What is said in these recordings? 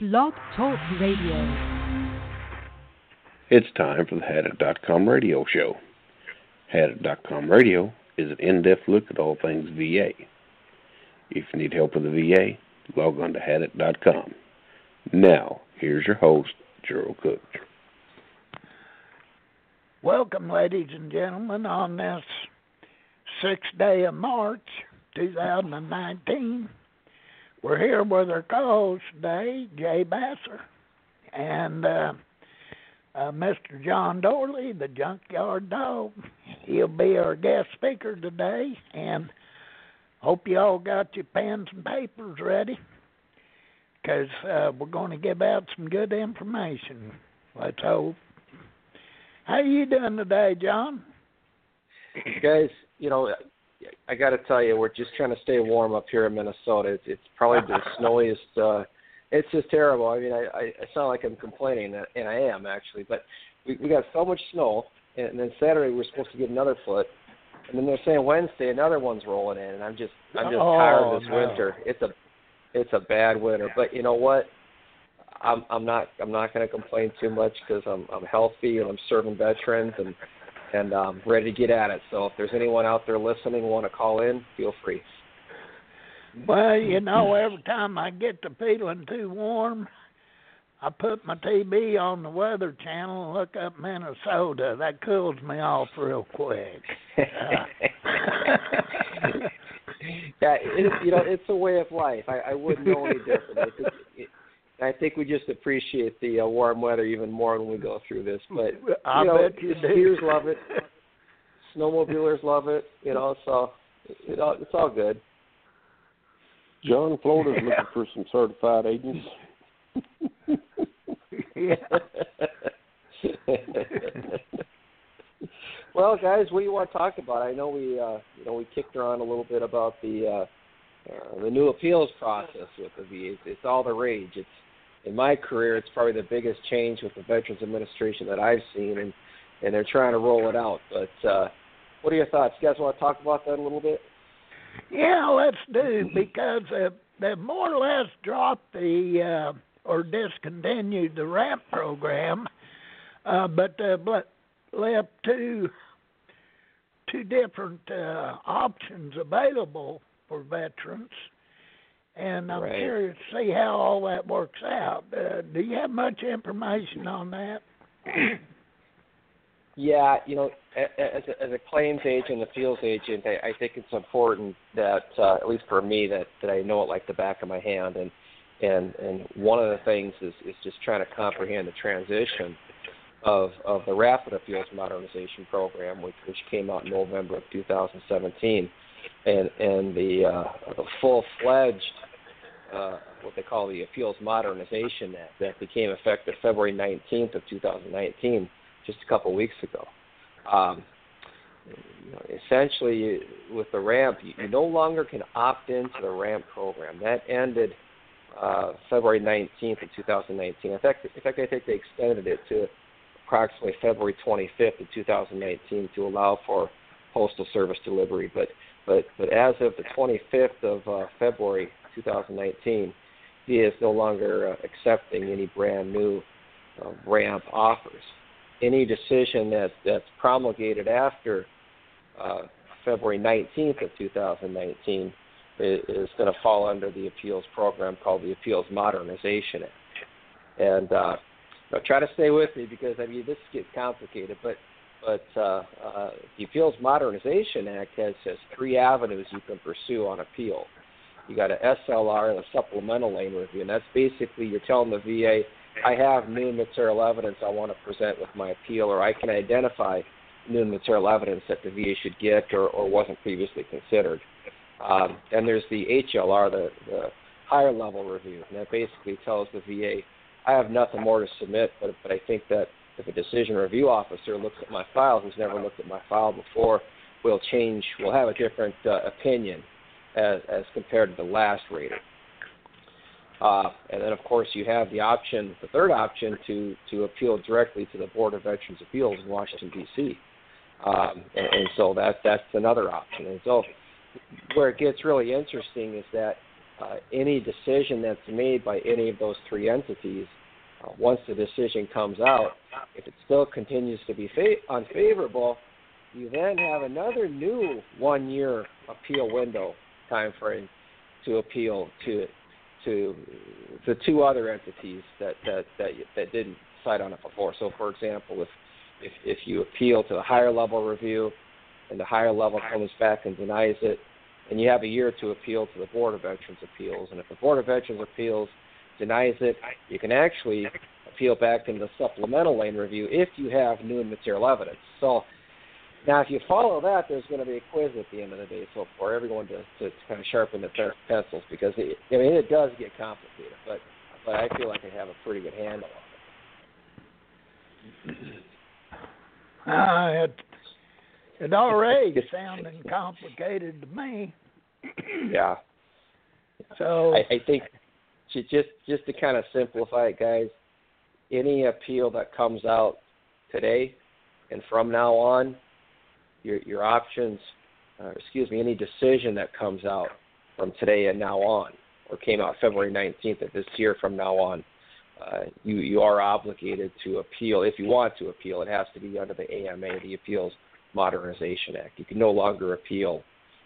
Blog Talk Radio. It's time for the Hadit.com radio show. Hadit.com radio is an in depth look at all things VA. If you need help with the VA, log on to Hadit.com. Now, here's your host, Gerald Cook. Welcome, ladies and gentlemen, on this sixth day of March 2019. We're here with our co-host today, Jay Basser, and uh, uh, Mr. John Dorle, the Junkyard Dog. He'll be our guest speaker today, and hope you all got your pens and papers ready, because uh, we're going to give out some good information. Let's hope. How you doing today, John? Guys, you know, I got to tell you, we're just trying to stay warm up here in Minnesota. It's, it's probably the snowiest. uh It's just terrible. I mean, I, I, I sound like I'm complaining, and I am actually. But we, we got so much snow, and then Saturday we're supposed to get another foot, and then they're saying Wednesday another one's rolling in, and I'm just I'm just Oh, tired of this no. winter. It's a it's a bad winter. But you know what? I'm I'm not I'm not going to complain too much because I'm I'm healthy and I'm serving veterans and and um, ready to get at it. So if there's anyone out there listening want to call in, feel free. Well, you know, every time I get to feeling too warm, I put my TV on the Weather Channel and look up Minnesota. That cools me off real quick. yeah, it, you know, it's a way of life. I, I wouldn't know any different. I think, it, I think we just appreciate the uh, warm weather even more when we go through this. But I know, bet you skiers love it, snowmobilers love it. You know, so it all, it's all good. John Florida's looking for some certified agents. well, guys, what do you want to talk about? I know we, uh, you know, we kicked around a little bit about the uh, uh, the new appeals process with the VA. It's, it's all the rage. It's in my career, it's probably the biggest change with the Veterans Administration that I've seen, and and they're trying to roll it out. But uh, what are your thoughts? You guys want to talk about that a little bit? Yeah, let's do because uh, they more or less dropped the uh, or discontinued the RAMP program, uh, but uh, but left two two different uh, options available for veterans. And I'm Right. curious to see how all that works out. Uh, do you have much information on that? Yeah, you know, a- a- as a, as a claims agent, appeals agent, I, I think it's important that, uh, at least for me, that that I know it like the back of my hand. And and and one of the things is is just trying to comprehend the transition of of the Rapid Appeals Modernization Program, which which came out in November of 2017, and and the uh, the full fledged uh, what they call the Appeals Modernization Act that became effective February 19th of 2019 just a couple weeks ago. Um, you know, essentially, with the ramp, you, you no longer can opt into the ramp program. That ended uh, February 19th of 2019. In fact, in fact, I think they extended it to approximately February 25th of 2019 to allow for postal service delivery. But but but as of the 25th of uh, February 2019, he is no longer uh, accepting any brand new uh, ramp offers any decision that that's promulgated after uh, February 19th of 2019 is, is going to fall under the appeals program called the Appeals Modernization Act. And uh, try to stay with me because I mean this gets complicated, but but uh, uh, the Appeals Modernization Act has has three avenues you can pursue on appeal. You got an SLR and a supplemental lane review, and that's basically you're telling the VA I have new material evidence I want to present with my appeal, or I can identify new material evidence that the VA should get or, or wasn't previously considered. Um, and there's the HLR, the, the higher level review, and that basically tells the VA, I have nothing more to submit, but, but I think that if a decision review officer looks at my file who's never looked at my file before, we'll change, we'll have a different uh, opinion as, as compared to the last rating. Uh, and then, of course, you have the option, the third option, to to appeal directly to the Board of Veterans Appeals in Washington D.C. Um, and, and so that that's another option. And so, where it gets really interesting is that uh, any decision that's made by any of those three entities, Uh, once the decision comes out, if it still continues to be fa- unfavorable, you then have another new one-year appeal window time frame to appeal to to the two other entities that that that, that didn't decide on it before. So, for example, if if if you appeal to the higher level review, and the higher level comes back and denies it, and you have a year to appeal to the Board of Veterans Appeals. And if the Board of Veterans Appeals denies it, you can actually appeal back into the supplemental lane review if you have new and material evidence. So now, if you follow that, there's going to be a quiz at the end of the day, so for everyone to, to, to kind of sharpen the pencils because it, I mean it does get complicated, but but I feel like I have a pretty good handle on it. Uh, it it already sounding complicated to me. yeah. So I, I think just just to kind of simplify it, guys, any appeal that comes out today and from now on, your your options, uh, excuse me, any decision that comes out from today and now on, or came out February 19th of this year from now on, uh, you you are obligated to appeal if you want to appeal. It has to be under the AMA, the Appeals Modernization Act. You can no longer appeal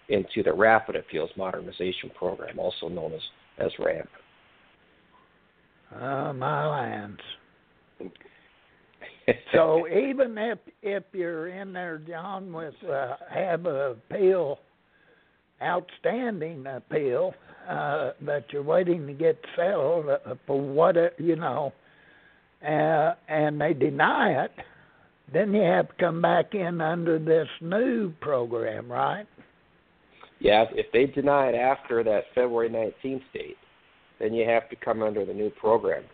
into the Rapid Appeals Modernization Program, also known as, as RAMP. Uh, my lands. so even if if you're in there, John, with uh, have a appeal, outstanding appeal uh, that you're waiting to get settled uh, for what you know, uh, and they deny it, then you have to come back in under this new program, right? Yeah, if they deny it after that February 19th date, then you have to come under the new program.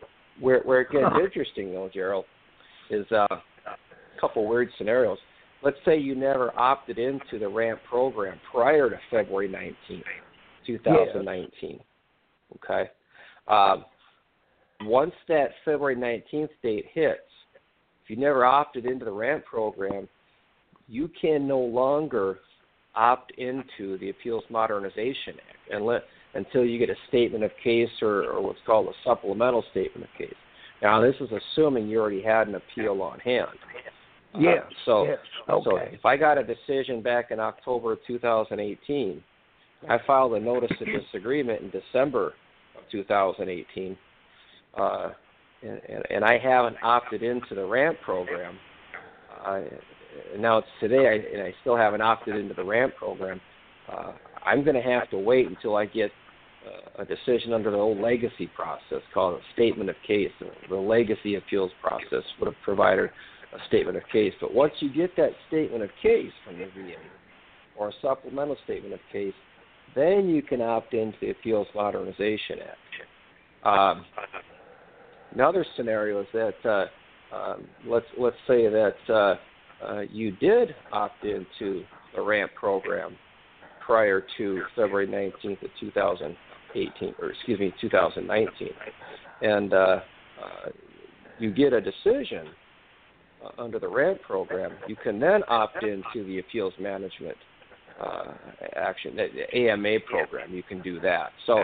Where where it gets interesting though, Gerald, is uh, a couple weird scenarios. Let's say you never opted into the RAMP program prior to February 19th, 2019. Yes. Okay. Um, once that February 19th date hits, if you never opted into the RAMP program, you can no longer opt into the Appeals Modernization Act unless, until you get a statement of case or, or what's called a supplemental statement of case. Now, this is assuming you already had an appeal on hand. Yes. Uh, so, yes. Okay. so if I got a decision back in October of 2018, I filed a notice of disagreement in December of 2018. Uh, and, and, and I haven't opted into the RAMP program. Uh, now it's today, I, and I still haven't opted into the RAMP program. Uh, I'm going to have to wait until I get uh, a decision under the old legacy process called a statement of case. The legacy appeals process would have provided a statement of case. But once you get that statement of case from the VA or a supplemental statement of case, then you can opt into the Appeals Modernization Act. Um, Another scenario is that uh, um, let's let's say that uh, uh, you did opt into the RAMP program prior to February 19th of 2018, or excuse me, 2019, and uh, uh, you get a decision uh, under the RAMP program, you can then opt into the appeals management uh, action, the AMA program. You can do that. So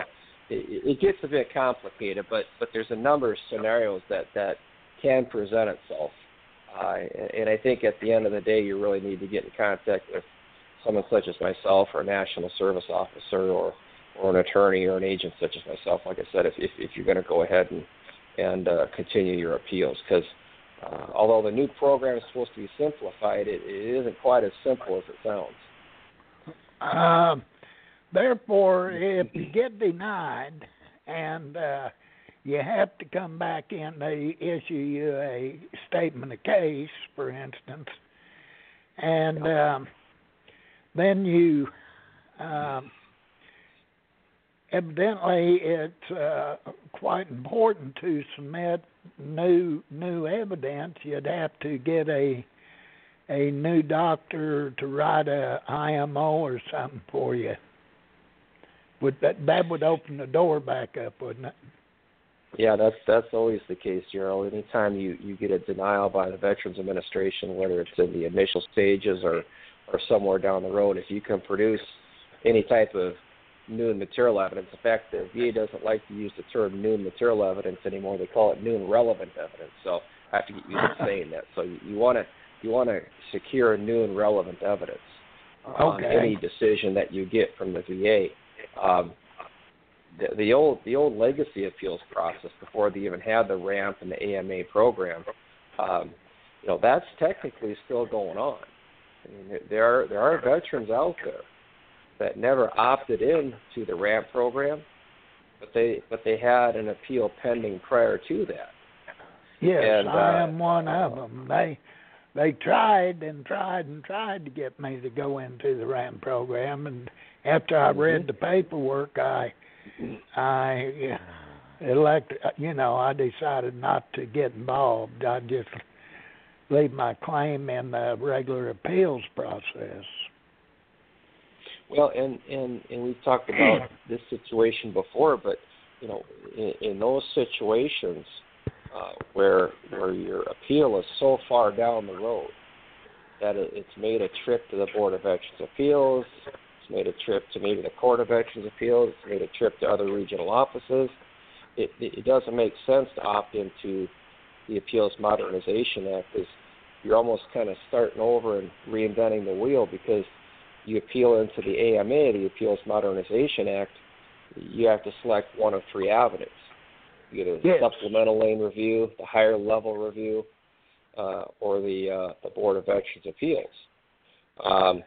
it, gets a bit complicated, but but there's a number of scenarios that that can present itself. Uh, and I think at the end of the day, you really need to get in contact with someone such as myself, or a national service officer, or or an attorney, or an agent such as myself. Like I said, if if, if you're going to go ahead and and uh, continue your appeals, because uh, although the new program is supposed to be simplified, it, it isn't quite as simple as it sounds. Um, Therefore, if you get denied and uh, you have to come back in, they issue you a statement of case, for instance, and um, then you um, evidently it's uh, quite important to submit new new evidence. You'd have to get a a new doctor to write a IMO or something for you would that that would open the door back up, wouldn't it? Yeah, that's that's always the case, Gerald. Anytime you you get a denial by the Veterans Administration, whether it's in the initial stages or or somewhere down the road, if you can produce any type of new material evidence. In fact, the VA doesn't like to use the term new material evidence anymore. They call it new and relevant evidence. So I have to get used to saying that. So you want to you want to secure new and relevant evidence on Okay. any decision that you get from the VA. Um, the, the old the old legacy appeals process before they even had the RAMP and the AMA program, um, you know, that's technically still going on. I mean, there are there are veterans out there that never opted in to the RAMP program, but they but they had an appeal pending prior to that. Yes, And, I uh, am one of them. They they tried and tried and tried to get me to go into the RAMP program, and after I read Mhm. the paperwork, I I elect you know I decided not to get involved. I just leave my claim in the regular appeals process. Well, and and and we've talked about this situation before, but you know, in, in those situations uh, where where your appeal is so far down the road that it, it's made a trip to the Board of Veterans Appeals, it's made a trip to maybe the Court of Veterans Appeals, it's made a trip to other regional offices. It, it, it doesn't make sense to opt into the Appeals Modernization Act is you're almost kind of starting over and reinventing the wheel because you appeal into the AMA, the Appeals Modernization Act, you have to select one of three avenues. You get a Yes. supplemental lane review, the higher level review, uh, or the uh, the Board of Veterans Appeals. Um,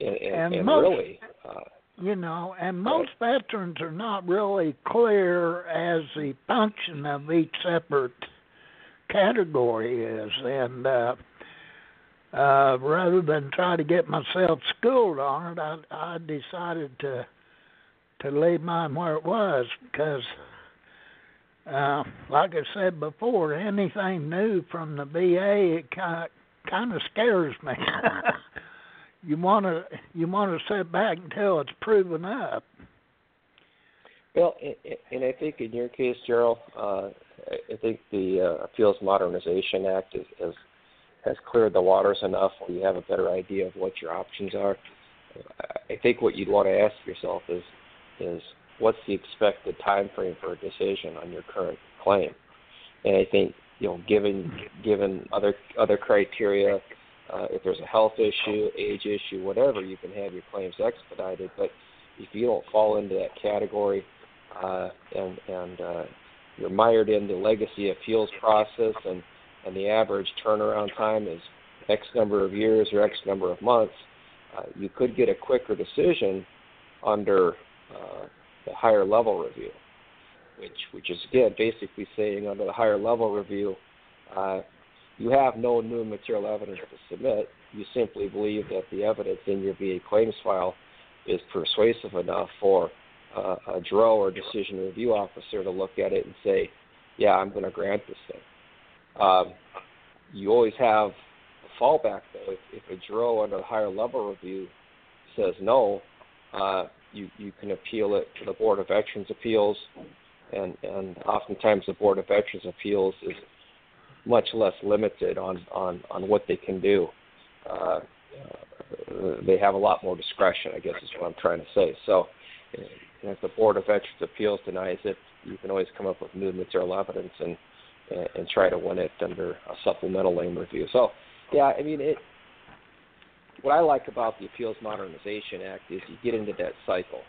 and, and, And and most- really, uh, You know, and most veterans are not really clear as the function of each separate category is, and uh, uh, rather than try to get myself schooled on it, I, I decided to to leave mine where it was because, uh, like I said before, anything new from the VA it kind kind of scares me. you want to you want to sit back until it's proven up. Well, and, and I think in your case, Gerald, uh, I think the uh, Appeals Modernization Act is, is, has cleared the waters enough where you have a better idea of what your options are. I think what you'd want to ask yourself is, is what's the expected time frame for a decision on your current claim? And I think you know, given given other other criteria, uh, if there's a health issue, age issue, whatever, you can have your claims expedited. But if you don't fall into that category, uh, and and uh, you're mired in the legacy appeals process, and and the average turnaround time is X number of years or X number of months, uh, you could get a quicker decision under uh, the higher level review, which which is again basically saying under the higher level review, uh, you have no new material evidence to submit. You simply believe that the evidence in your VA claims file is persuasive enough for uh, a DRO or decision review officer to look at it and say, yeah, I'm going to grant this thing. Um, you always have a fallback though. If, if a DRO under the higher level review says no, uh, you you can appeal it to the Board of Veterans Appeals, and and oftentimes the Board of Veterans Appeals is much less limited on on on what they can do. Uh, uh, they have a lot more discretion, I guess is what I'm trying to say. So, uh, if the Board of Veterans Appeals denies it, you can always come up with new material evidence and and, try to win it under a supplemental lane review. So, yeah, I mean it. What I like about the Appeals Modernization Act is you get into that cycle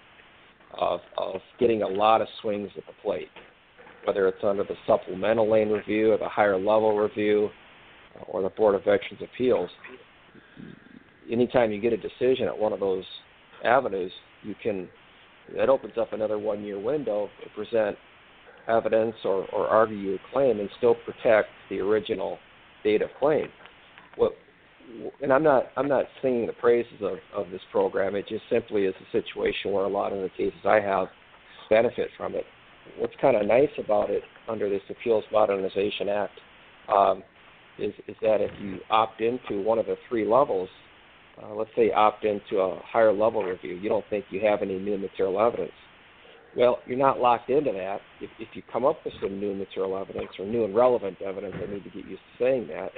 of of getting a lot of swings at the plate, whether it's under the supplemental lane review or the higher level review or the Board of Veterans Appeals. Anytime you get a decision at one of those avenues, you can that opens up another one year window to present evidence or, or argue your claim and still protect the original date of claim. What and I'm not I'm not singing the praises of, of this program. It just simply is a situation where a lot of the cases I have benefit from it. What's kind of nice about it under this Appeals Modernization Act um, is is that if you opt into one of the three levels, uh, let's say opt into a higher level review, you don't think you have any new material evidence. Well, you're not locked into that. If, if you come up with some new material evidence or new and relevant evidence, I need to get used to saying that.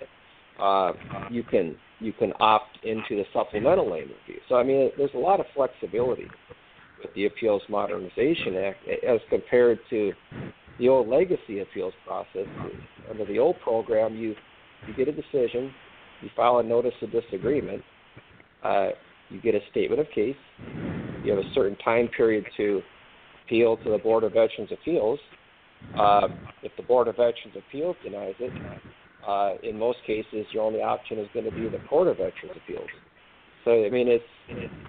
Uh, you can you can opt into the supplemental lane review. So I mean, there's a lot of flexibility with the Appeals Modernization Act as compared to the old legacy appeals process. Under the old program, you you get a decision, you file a notice of disagreement, uh, you get a statement of case, you have a certain time period to appeal to the Board of Veterans Appeals. Uh, if the Board of Veterans Appeals denies it, uh, in most cases, your only option is going to be the Court of Veterans Appeals. So I mean, it's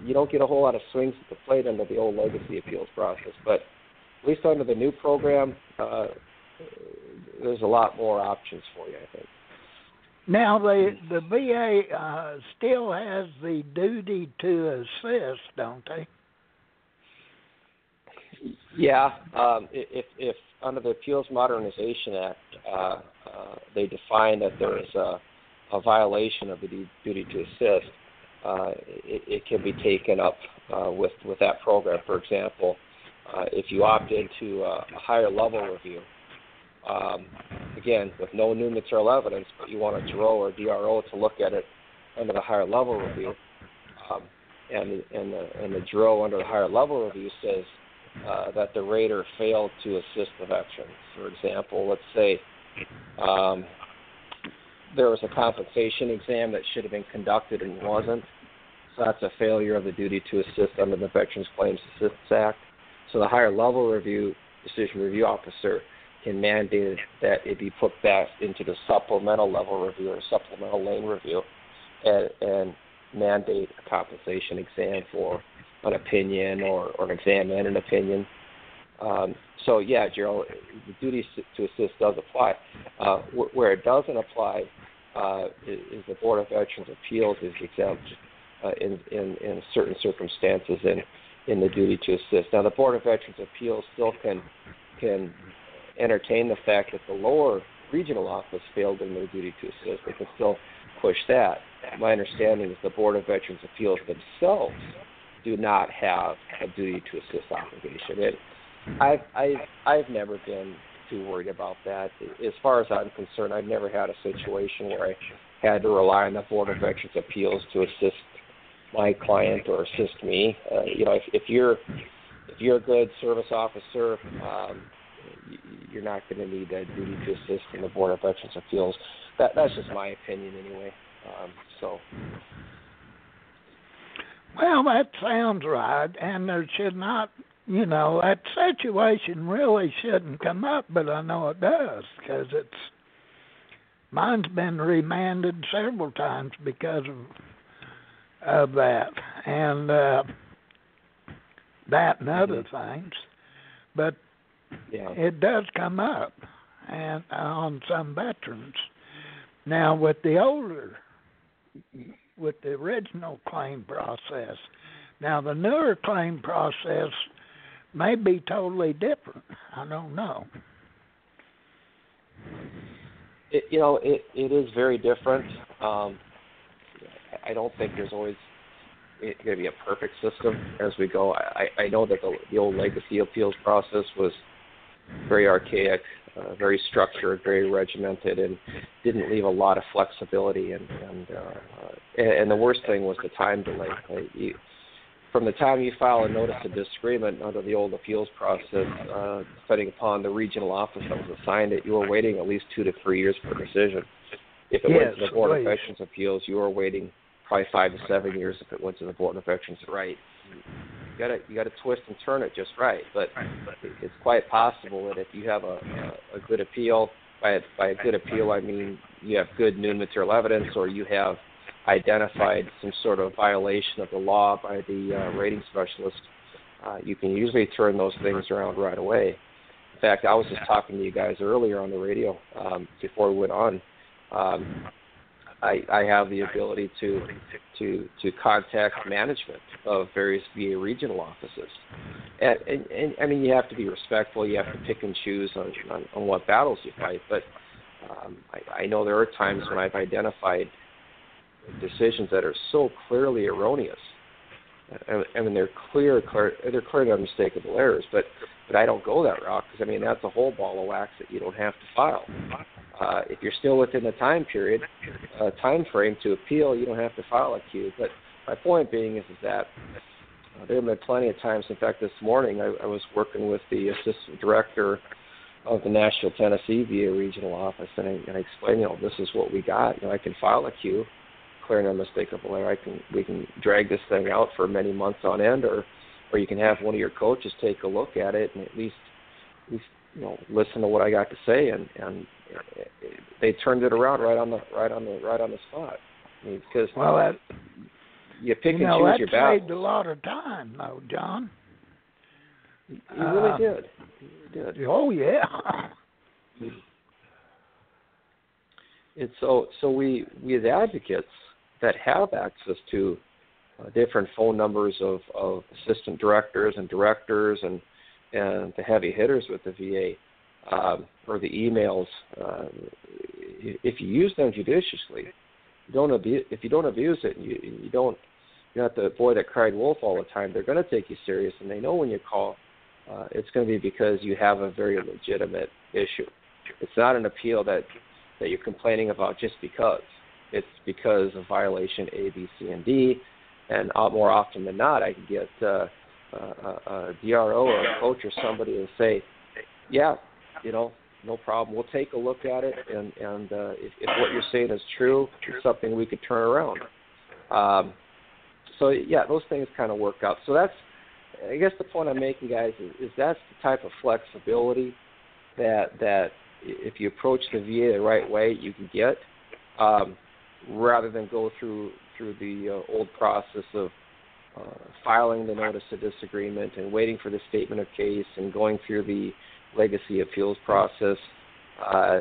you don't get a whole lot of swings at the plate under the old legacy appeals process, but at least under the new program, uh, there's a lot more options for you, I think. Now the the VA uh, still has the duty to assist, don't they? Yeah, um, if if under the Appeals Modernization Act, uh, uh, they define that there is a, a violation of the duty to assist, uh, it, it, can be taken up uh, with with that program. For example, uh, if you opt into a, a higher level review, um, again with no new material evidence, but you want a DRO or DRO to look at it under the higher level review, um, and and the and the DRO under the higher level review says uh, that the rater failed to assist the veteran. For example, let's say um, there was a compensation exam that should have been conducted and wasn't. So that's a failure of the duty to assist under the Veterans Claims Assistance Act. So the higher level review decision review officer can mandate that it be put back into the supplemental level review or supplemental lane review and, and mandate a compensation exam for an opinion or, or an exam and an opinion. Um, so yeah, Gerald, the duty to assist does apply. Uh, wh- where it doesn't apply uh, is, is, the Board of Veterans Appeals is exempt uh, in, in, in certain circumstances in in the duty to assist. Now, the Board of Veterans Appeals still can can entertain the fact that the lower regional office failed in their duty to assist. They can still push that. My understanding is the Board of Veterans Appeals themselves do not have a duty to assist obligation. And I've I've I've never been too worried about that. As far as I'm concerned, I've never had a situation where I had to rely on the Board of Veterans Appeals to assist my client or assist me. Uh, you know, if, if you're if you're a good service officer, um, you're not going to need a duty to assist in the Board of Veterans Appeals. That that's just my opinion anyway. Um, so. Well, that sounds right, and there should not you know that situation really shouldn't come up, but I know it does because it's mine's been remanded several times because of of that and uh, that and other mm-hmm. things, but yeah. it does come up and uh, on some veterans. Now with the older, with the original claim process. Now the newer claim process may be totally different. I don't know. It, you know, it it is very different. Um, I don't think there's always going to be a perfect system as we go. I, I know that the, the old legacy appeals process was very archaic, uh, very structured, very regimented, and didn't leave a lot of flexibility. And and, uh, and, and the worst thing was the time delay. Right? You, from the time you file a notice of disagreement under the old appeals process, uh, depending upon the regional office that was assigned it, you were waiting at least two to three years for a decision. If it yes, went to the Board right. of Veterans Appeals, you were waiting probably five to seven years if it went to the Board of Veterans right. You got to you got to twist and turn it just right, but it's quite possible that if you have a, a, a good appeal, by a, by a good appeal I mean you have good new material evidence, or you have identified some sort of violation of the law by the uh, rating specialist, uh, you can usually turn those things around right away. In fact, I was just talking to you guys earlier on the radio um, before we went on. Um, I, I have the ability to to to contact management of various VA regional offices, and, and, and I mean you have to be respectful. You have to pick and choose on on, on what battles you fight. But um, I, I know there are times when I've identified decisions that are so clearly erroneous. I, I mean, they're clear, clear, they're clearly unmistakable errors. But but I don't go that route because I mean that's a whole ball of wax that you don't have to file. Uh, if you're still within the time period, uh, time frame to appeal, you don't have to file a CUE. But my point being is, is that Uh, there have been plenty of times. In fact, this morning I, I was working with the assistant director of the Nashville, Tennessee VA regional office, and I, and I explained, you know, this is what we got. You know, I can file a CUE, clear and unmistakable error. I can we can drag this thing out for many months on end, or or you can have one of your coaches take a look at it and at least, at least you know, listen to what I got to say, and and they turned it around right on the right on the right on the spot. I mean, because well, that you pick you and know, choose your battles. saved a lot of time, though, John. You really Uh, did. You really did. Oh yeah. And so, so we, we as advocates that have access to uh, different phone numbers of, of assistant directors and directors and and the heavy hitters with the VA um, or the emails, uh, if you use them judiciously, don't if you don't abuse it, and you, you don't you're not the boy that cried wolf all the time. They're going to take you serious, and they know when you call, uh, it's going to be because you have a very legitimate issue. It's not an appeal that that you're complaining about just because. It's because of violation A, B, C, and D, and more often than not, I can get uh, uh, a DRO or a coach or somebody to say, "Yeah, you know, no problem. We'll take a look at it, and and uh, if, if what you're saying is true, it's something we could turn around." Um, so yeah, those things kind of work out. So that's, I guess, the point I'm making, guys, is, is that's the type of flexibility that that if you approach the VA the right way, you can get, um, rather than go through through the uh, old process of uh, filing the notice of disagreement and waiting for the statement of case and going through the legacy appeals process. Uh,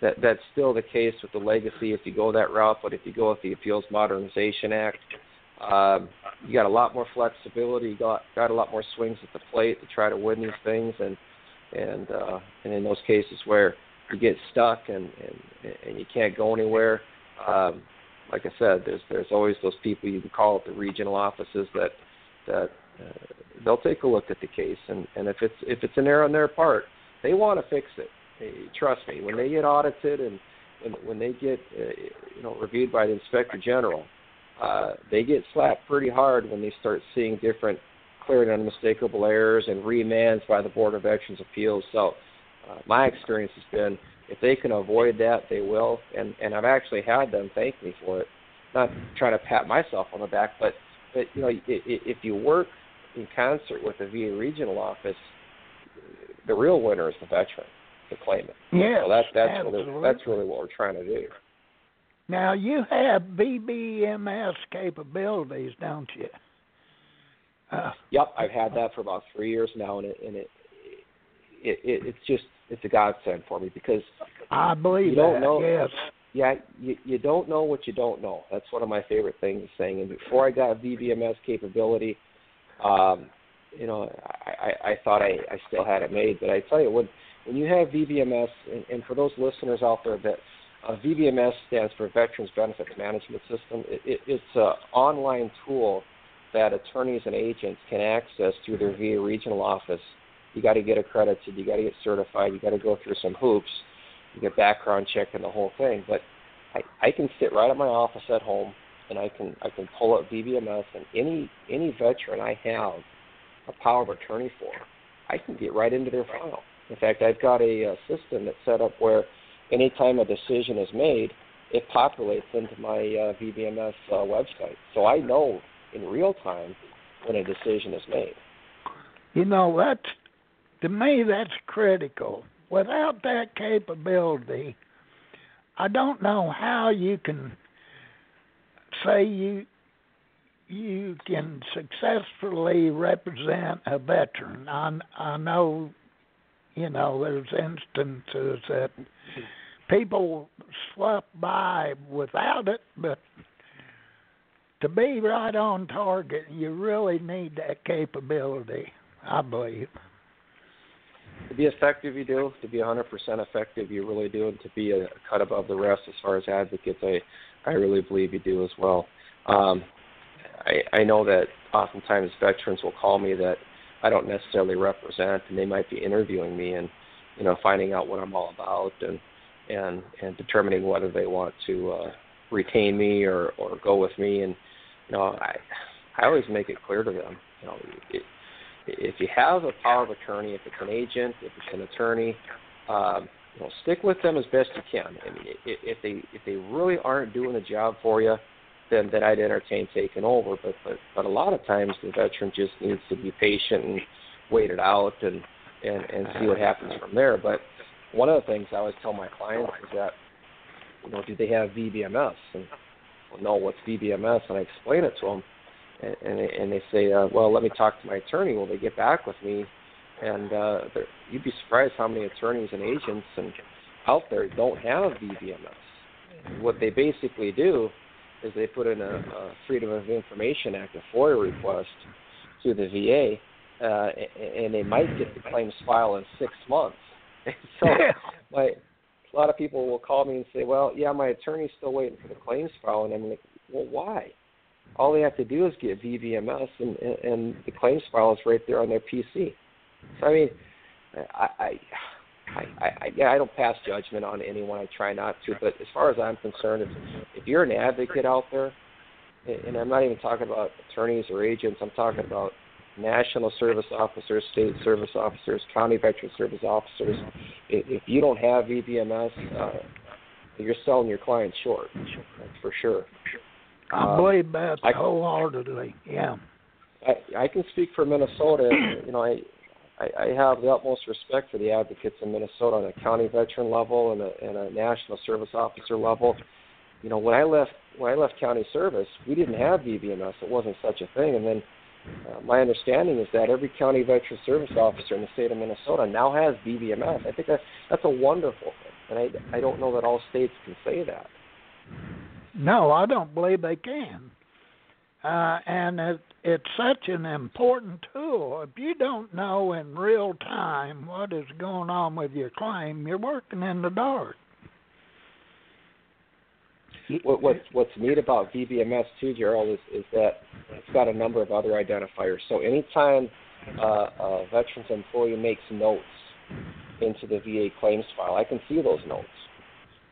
that that's still the case with the legacy if you go that route, but if you go with the Appeals Modernization Act, um, you got a lot more flexibility. You got got a lot more swings at the plate to try to win these things, and and uh, and in those cases where you get stuck and and and you can't go anywhere, um, like I said, there's there's always those people you can call at the regional offices that that uh, they'll take a look at the case, and and if it's if it's an error on their part, they want to fix it. Hey, trust me, when they get audited and when when they get uh, you know reviewed by the inspector general, uh, they get slapped pretty hard when they start seeing different clear and unmistakable errors and remands by the Board of Veterans Appeals. So uh, my experience has been if they can avoid that, they will. And and I've actually had them thank me for it. Not trying to pat myself on the back, but but you know if you work in concert with the VA regional office, the real winner is the veteran, the claimant. Yeah, so that's that's absolutely. really that's really what we're trying to do. Now you have VBMS capabilities, don't you? Uh, Yep, I've had that for about three years now, and it and it, it, it it's just it's a godsend for me because I believe You don't that. know- Yes. yeah, you you don't know what you don't know. That's one of my favorite things saying. And before I got VBMS capability, um, you know, I, I, thought I, I still had it made. But I tell you, when when you have VBMS, and, and for those listeners out there that uh, VBMS stands for Veterans Benefits Management System. It, it, it's an online tool that attorneys and agents can access through their VA regional office. You got to get accredited. You got to get certified. You got to go through some hoops. You get background check and the whole thing. But I, I can sit right at my office at home and I can I can pull up VBMS and any any veteran I have a power of attorney for, I can get right into their file. In fact, I've got a, uh system that's set up where anytime a decision is made, it populates into my uh, VBMS uh, website. So I know in real time when a decision is made. You know, that's to me that's critical. Without that capability, I don't know how you can say you you can successfully represent a veteran. I I know, you know, there's instances that people slip by without it, but to be right on target, you really need that capability. I believe. To be effective, you do. To be 100% effective, you really do. And to be a cut above the rest as far as advocates, I, I really believe you do as well. Um, I, I know that oftentimes veterans will call me that I don't necessarily represent, and they might be interviewing me and, you know, finding out what I'm all about and and and determining whether they want to uh, retain me or or go with me. And you know, I I always make it clear to them you know, it, if you have a power of attorney, if it's an agent, if it's an attorney, um, you know, stick with them as best you can. I mean, if they if they really aren't doing the job for you, then then I'd entertain taking over. But but but a lot of times the veteran just needs to be patient and wait it out and and and see what happens from there. But one of the things I always tell my clients is that you know, do they have VBMS? And well, no, what's VBMS? And I explain it to them, and and, and they say, uh, well, let me talk to my attorney. Will they get back with me? And uh, you'd be surprised how many attorneys and agents and out there don't have VBMS. What they basically do is they put in a, a Freedom of Information Act, a FOIA request to the VA, uh, and they might get the claims file in six months. so my a lot of people will call me and say, "Well, yeah, my attorney's still waiting for the claims file," and I'm like, "Well, why?" All they have to do is get VBMS, and and the claims file is right there on their PC. So I mean, I, I, I, I, yeah, I don't pass judgment on anyone. I try not to. But as far as I'm concerned, if if you're an advocate out there, and I'm not even talking about attorneys or agents, I'm talking about national service officers, state service officers, county veteran service officers. If you don't have VBMS, uh, you're selling your clients short. That's for sure. I um, believe that wholeheartedly. Yeah. I, I can speak for Minnesota. You know, I, I I have the utmost respect for the advocates in Minnesota on a county veteran level and a, and a national service officer level. You know, when I left when I left county service, we didn't have VBMS. It wasn't such a thing, and then uh, my understanding is that every county veteran service officer in the state of Minnesota now has VBMS. I think that that's a wonderful thing, and I I don't know that all states can say that. No, I don't believe they can. Uh, and it's such an important tool. If you don't know in real time what is going on with your claim, you're working in the dark. What, what's what's neat about VBMS too, Gerald, is, is that it's got a number of other identifiers. So anytime uh, a veterans employee makes notes into the VA claims file, I can see those notes.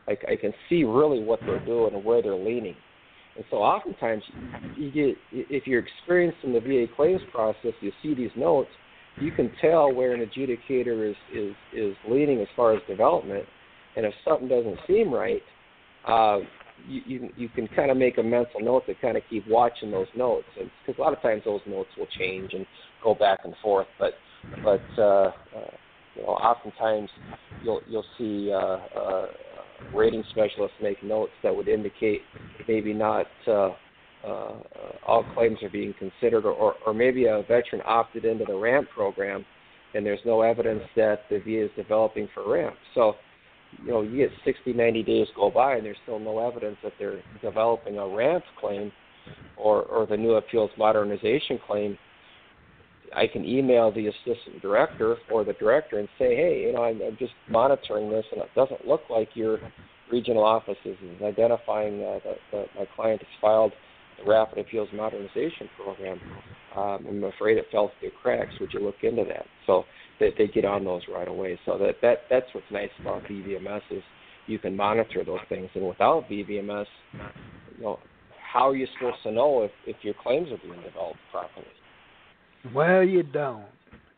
I, I can see really what they're doing and where they're leaning. And so oftentimes you get if you're experienced in the VA claims process, you see these notes, you can tell where an adjudicator is is is leaning as far as development. And if something doesn't seem right, uh, you, you you can kind of make a mental note to kind of keep watching those notes, because a lot of times those notes will change and go back and forth. But but uh, uh, you know, oftentimes you'll you'll see uh, uh, rating specialists make notes that would indicate maybe not uh, uh, all claims are being considered, or, or maybe a veteran opted into the RAMP program, and there's no evidence that the VA is developing for RAMP. So you know, you get 60, 90 days go by and there's still no evidence that they're developing a RAMP claim or, or the new appeals modernization claim, I can email the assistant director or the director and say, hey, you know, I'm, I'm just monitoring this and it doesn't look like your regional office is identifying uh, that, that my client has filed the Rapid Appeals Modernization Program. Um, I'm afraid it fell through the cracks. Would you look into that? So that they get on those right away. So that that that's what's nice about VBMS is you can monitor those things. And without VBMS, you know, how are you supposed to know if if your claims are being developed properly? Well, you don't,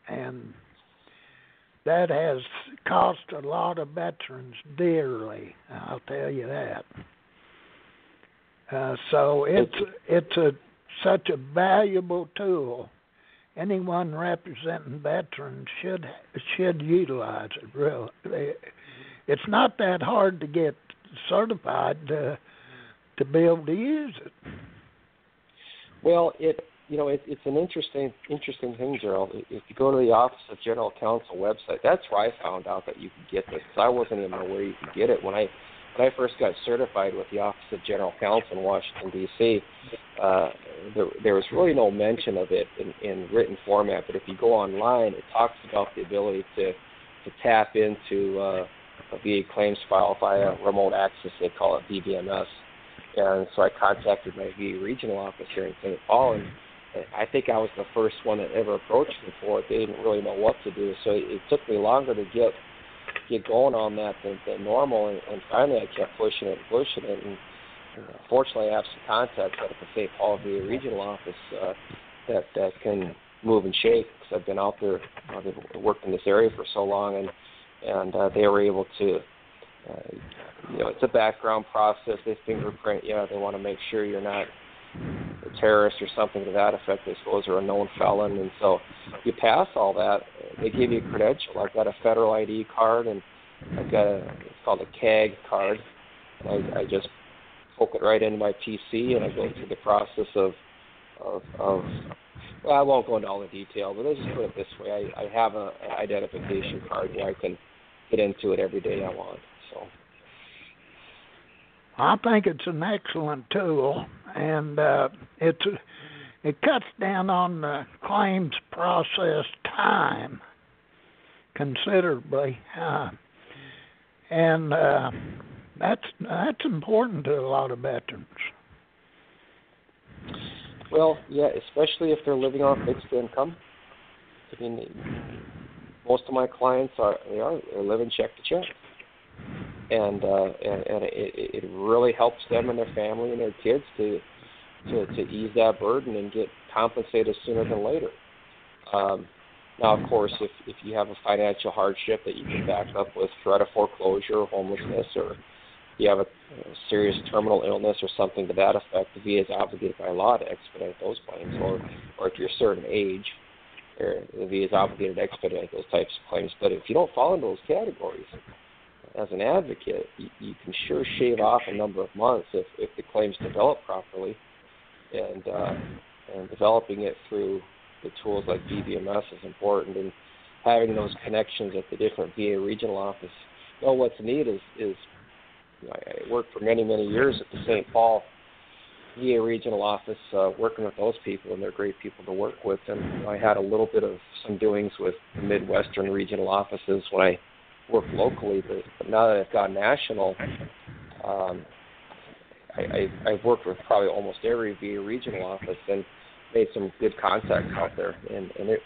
and that has cost a lot of veterans dearly. I'll tell you that. Uh, so it's it's a such a valuable tool anyone representing veterans should should utilize it. Really, it's not that hard to get certified to to be able to use it. Well, it you know it, it's an interesting interesting thing, Gerald. If you go to the Office of General Counsel website, that's where I found out that you could get this. Cause I wasn't even aware you could get it when I when I first got certified with the Office of General Counsel in Washington D.C. Uh, there, there was really no mention of it in, in written format. But if you go online, it talks about the ability to to tap into uh, a VA claims file via remote access. They call it VBMS. And so I contacted my VA regional office here in St. Paul, and I think I was the first one that ever approached them for it. They didn't really know what to do, so it took me longer to get get going on that than, than normal. And, and finally, I kept pushing it and pushing it. And fortunately, I have some contacts at the St. Paul VA regional office uh, that that can move and shake. Because I've been out there, uh, they've worked in this area for so long, and and uh, they were able to. Uh, you know, it's a background process. They fingerprint you. They want to make sure you're not terrorist or something to that effect. They suppose or a known felon, and so you pass all that. They give you a credential. I've got a federal ID card, and I've got a it's called a CAC card. And I, I just poke it right into my PC, and I go through the process of of, of well, I won't go into all the detail, but let's just put it this way: I, I have a, an identification card where I can get into it every day I want. So. I think it's an excellent tool, and uh, it's it cuts down on the claims process time considerably, uh, and uh, that's that's important to a lot of veterans. Well, yeah, especially if they're living off fixed income. I mean, most of my clients are they are they're living check to check, and uh, and, and it, it really helps them and their family and their kids to to to ease that burden and get compensated sooner than later. Um, now, of course, if if you have a financial hardship that you can back up with threat of foreclosure or homelessness or you have a, serious terminal illness or something to that effect, the VA is obligated by law to expedite those claims. Or, or if you're a certain age, the VA is obligated to expedite those types of claims. But if you don't fall into those categories, as an advocate, you, you can sure shave off a number of months if, if the claims develop properly, and uh, and developing it through the tools like VBMS is important, and having those connections at the different VA regional office. You know what's neat is is I worked for many, many years at the St. Paul VA regional office, uh, working with those people, and they're great people to work with. And I had a little bit of some doings with the Midwestern regional offices when I worked locally, but, but now that I've gone national, um, I, I, I've worked with probably almost every VA regional office and made some good contacts out there. And, and it,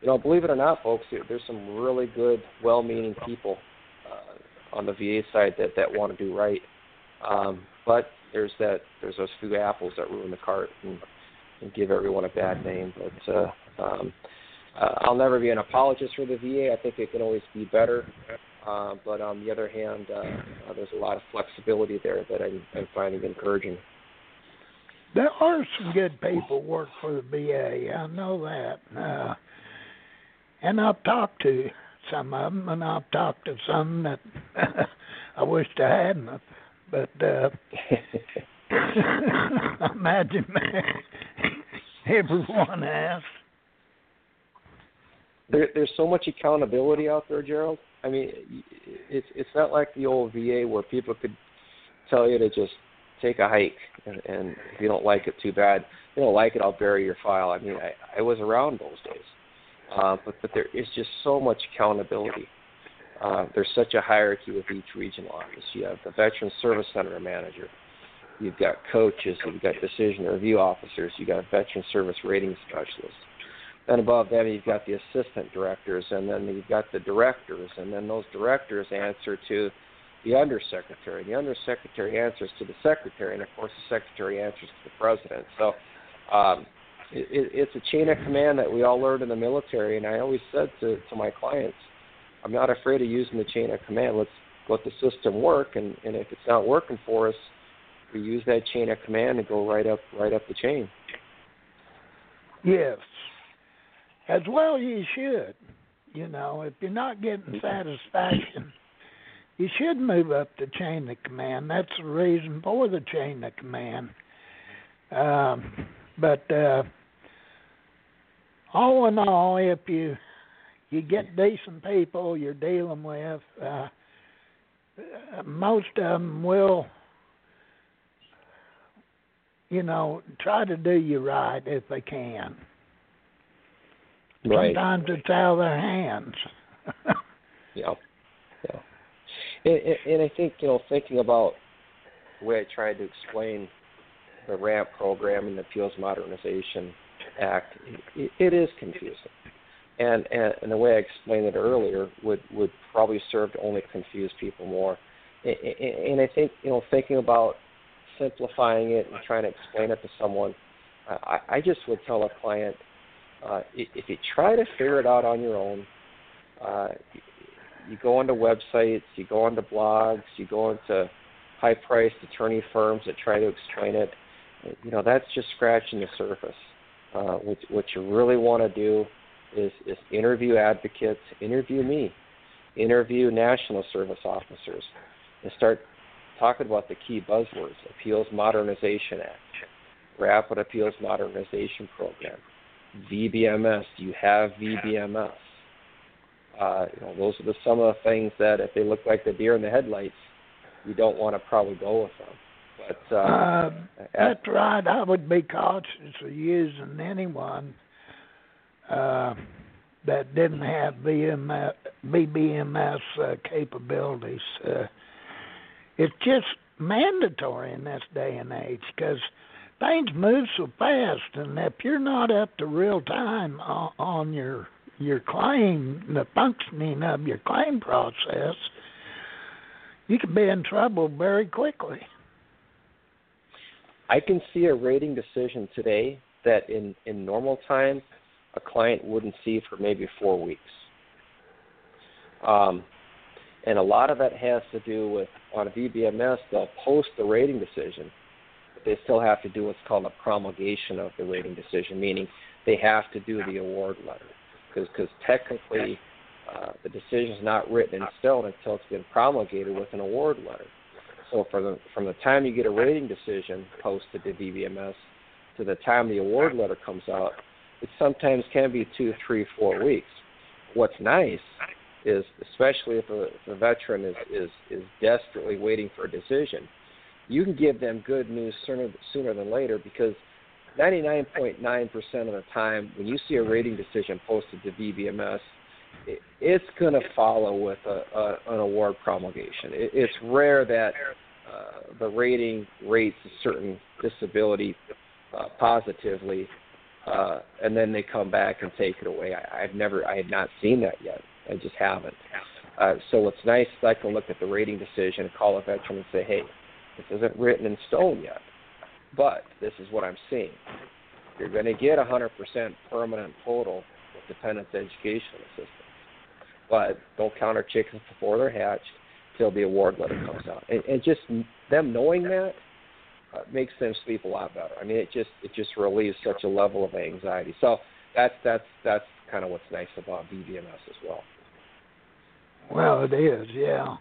you know, believe it or not, folks, there's some really good, well-meaning people on the VA side that that want to do right. Um, but there's that there's those few apples that ruin the cart and, and give everyone a bad name. But uh, um, uh, I'll never be an apologist for the VA. I think it can always be better. Uh, but on the other hand, uh, uh, there's a lot of flexibility there that I'm, I'm finding encouraging. There are some good people work for the VA. I know that. Uh, and I've talked to some of them, and I've talked to some that I wished I hadn't. But uh, imagine everyone has. There, there's so much accountability out there, Gerald. I mean, it's it's not like the old VA where people could tell you to just take a hike, and, and if you don't like it, too bad. If you don't like it, I'll bury your file. I mean, I, I was around those days. Uh, but but there is just so much accountability. Uh, there's such a hierarchy with each regional office. You have the Veteran Service Center manager. You've got coaches. You've got decision review officers. You've got veteran service rating specialists. Then above them, you've got the assistant directors, and then you've got the directors, and then those directors answer to the undersecretary. The undersecretary answers to the secretary, and of course, the secretary answers to the president. So um, it, it's a chain of command that we all learned in the military. And I always said to, to my clients, I'm not afraid of using the chain of command. Let's let the system work, and, and if it's not working for us, we use that chain of command and go right up right up the chain. Yes, as well you should. You know, if you're not getting satisfaction, you should move up the chain of command. That's the reason for the chain of command. Um, but uh, all in all, if you you get decent people you're dealing with, uh, most of them will, you know, try to do you right if they can. Right. Sometimes it's out of their hands. yeah, yeah. And, and I think you know, thinking about the way I tried to explain the RAMP program and the Appeals Modernization Act, it, it is confusing. And, and and the way I explained it earlier would would probably serve to only confuse people more. And, and I think you know thinking about simplifying it and trying to explain it to someone, I, I just would tell a client uh, if you try to figure it out on your own, uh, you go onto websites, you go onto blogs, you go into high-priced attorney firms that try to explain it. You know, that's just scratching the surface. Uh, what, what you really want to do is, is interview advocates, interview me, interview national service officers, and start talking about the key buzzwords: Appeals Modernization Act, Rapid Appeals Modernization Program, VBMS. You have VBMS? Uh, you know, those are the, some of the things that if they look like the deer in the headlights, you don't want to probably go with them. But uh, uh, that's right. I would be cautious of using anyone uh, that didn't have VMS, VBMS uh, capabilities. Uh, it's just mandatory in this day and age because things move so fast, and if you're not up to real time on, your your claim, the functioning of your claim process, you could be in trouble very quickly. I can see a rating decision today that in in normal time a client wouldn't see for maybe four weeks. Um, and a lot of that has to do with on a VBMS they'll post the rating decision, they still have to do what's called a promulgation of the rating decision, meaning they have to do the award letter because technically uh, the decision is not written in stone until it's been promulgated with an award letter. So the, from the time you get a rating decision posted to VBMS to the time the award letter comes out, it sometimes can be two, three, four weeks. What's nice is, especially if a, if a veteran is, is, is desperately waiting for a decision, you can give them good news sooner, sooner than later because 99.9% of the time, when you see a rating decision posted to VBMS, it, it's going to follow with a, a, an award promulgation. It, it's rare that uh, the rating rates a certain disability uh, positively, uh, and then they come back and take it away. I, I've never, I had not seen that yet. I just haven't. Uh, so what's nice is I can look at the rating decision, and call a veteran, and say, "Hey, this isn't written in stone yet, but this is what I'm seeing. You're going to get 100% permanent total with dependent education assistance, but don't count our chickens before they're hatched till the award letter comes out. And, and just them knowing that uh, makes them sleep a lot better. I mean, it just it just relieves such a level of anxiety. So that's that's that's kind of what's nice about VBMS as well. Well, it is, yeah.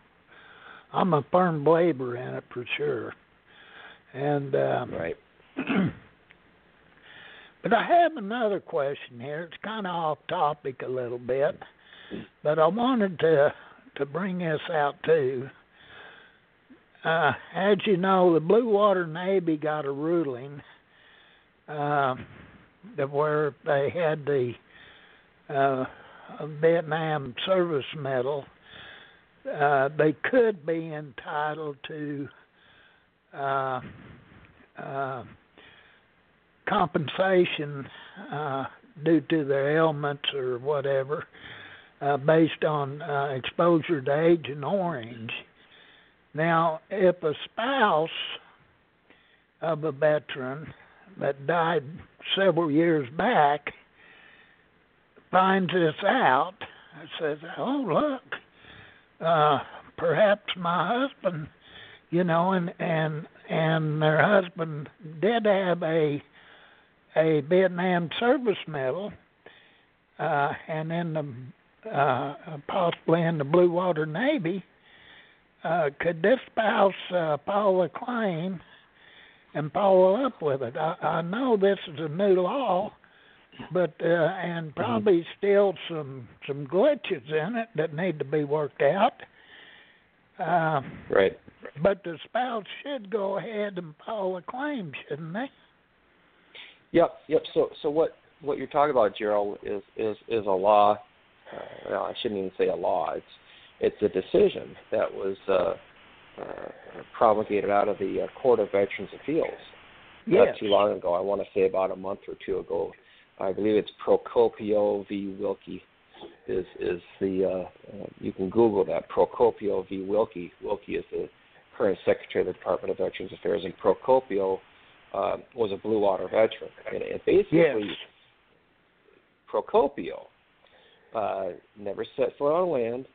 I'm a firm believer in it for sure. And um, right. but I have another question here. It's kind of off topic a little bit, but I wanted to to bring this out too. Uh, as you know, the Blue Water Navy got a ruling uh, that where they had the uh, Vietnam Service Medal, uh, they could be entitled to uh, uh, compensation uh, due to their ailments or whatever, uh, based on uh, exposure to Agent Orange. Now, if a spouse of a veteran that died several years back finds this out, says, "Oh, look, uh, perhaps my husband, you know, and and and their husband did have a a Vietnam service medal, uh, and in the uh, possibly in the Blue Water Navy." Uh, could this spouse uh, file a claim and follow up with it? I, I know this is a new law, but uh, and Mm-hmm. probably still some some glitches in it that need to be worked out. Uh, Right. but the spouse should go ahead and file a claim, shouldn't they? Yep. Yep. So so what what you're talking about, Gerald, is is is a law. Uh, well, I shouldn't even say a law. It's it's a decision that was uh, uh, promulgated out of the uh, Court of Veterans Appeals Yes. not too long ago. I want to say about a month or two ago. I believe it's Procopio v. Wilkie. Is is the uh, uh, you can Google that Procopio v. Wilkie. Wilkie is the current Secretary of the Department of Veterans Affairs, and Procopio uh, was a Blue Water veteran, and, and basically Yes. Procopio uh, never set foot on land,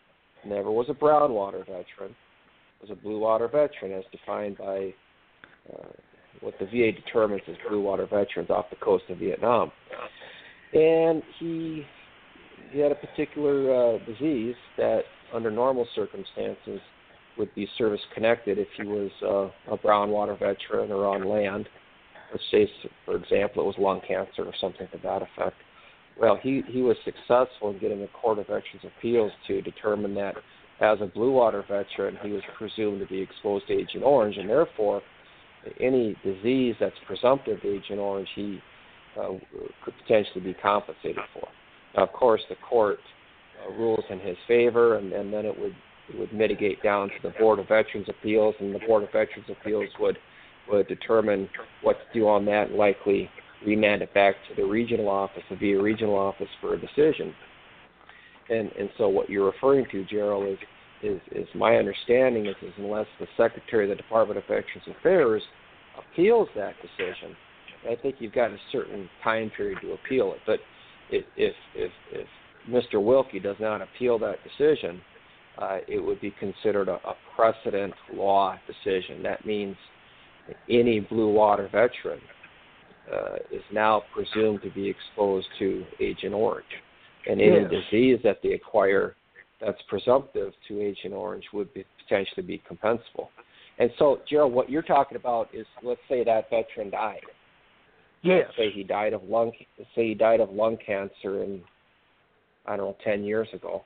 never was a brown water veteran, was a blue water veteran as defined by uh, what the VA determines as blue water veterans off the coast of Vietnam. And he he had a particular uh, disease that, under normal circumstances, would be service connected if he was uh, a brown water veteran or on land. Let's say, for example, it was lung cancer or something to that effect. Well, he he was successful in getting the Court of Veterans Appeals to determine that as a blue water veteran, he was presumed to be exposed to Agent Orange, and therefore, any disease that's presumptive to Agent Orange, he uh, could potentially be compensated for. Now, of course, the court uh, rules in his favor, and, and then it would it would mitigate down to the Board of Veterans Appeals, and the Board of Veterans Appeals would would determine what to do on that, and likely remand it back to the regional office, the VA regional office, for a decision. And and so what you're referring to, Gerald, is is is my understanding is, is unless the Secretary of the Department of Veterans Affairs appeals that decision, I think you've got a certain time period to appeal it. But if if if, Mr. Wilkie does not appeal that decision, uh, it would be considered a, a precedent law decision. That means any blue water veteran uh, is now presumed to be exposed to Agent Orange, and any Yes. disease that they acquire that's presumptive to Agent Orange would be, potentially be compensable. And so, Gerald, what you're talking about is, let's say that veteran died. Yes. Say he died of lung. Say he died of lung cancer in, I don't know, ten years ago,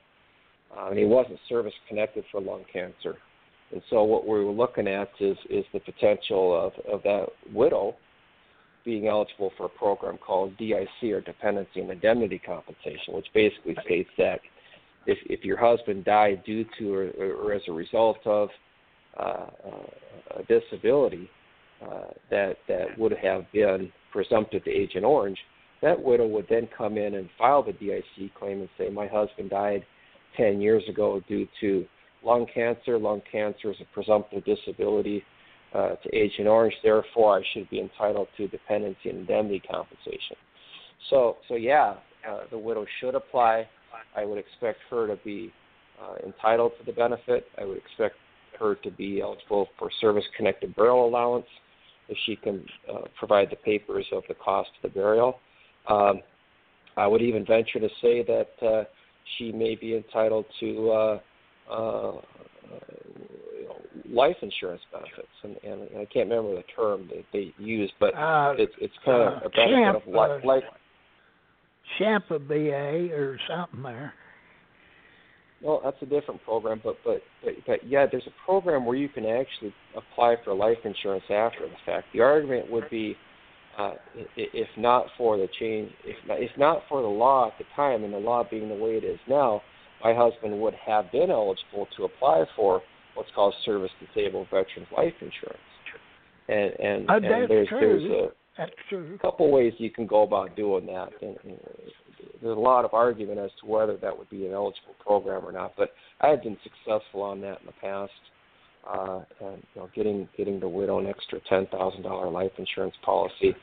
uh, and he wasn't service connected for lung cancer. And so, what we were looking at is is the potential of of that widow being eligible for a program called DIC or Dependency and Indemnity Compensation, which basically states that if if your husband died due to or, or as a result of uh, uh, a disability uh, that that would have been presumptive to Agent Orange, that widow would then come in and file the DIC claim and say, "My husband died 10 years ago due to lung cancer. Lung cancer is a presumptive disability uh, to Agent Orange. Therefore, I should be entitled to dependency and indemnity compensation." So, so yeah, uh, the widow should apply. I would expect her to be uh, entitled to the benefit. I would expect her to be eligible for service-connected burial allowance if she can uh, provide the papers of the cost of the burial. Um, I would even venture to say that uh, she may be entitled to uh, uh, you know, life insurance benefits, and, and I can't remember the term that they use, but Uh, it's it's kind of uh, a benefit of champ, life. life CHAMPVA or something there. Well, that's a different program, but, but but but yeah, there's a program where you can actually apply for life insurance after the fact. The argument would be, uh, if not for the change, if not, if not for the law at the time, and the law being the way it is now, my husband would have been eligible to apply for what's called service disabled veterans life insurance. And and, Uh, and there's true. there's a That's true. A couple ways you can go about doing that. And, and there's a lot of argument as to whether that would be an eligible program or not. But I have been successful on that in the past, uh, and you know, getting getting the widow an extra ten thousand dollar life insurance policy.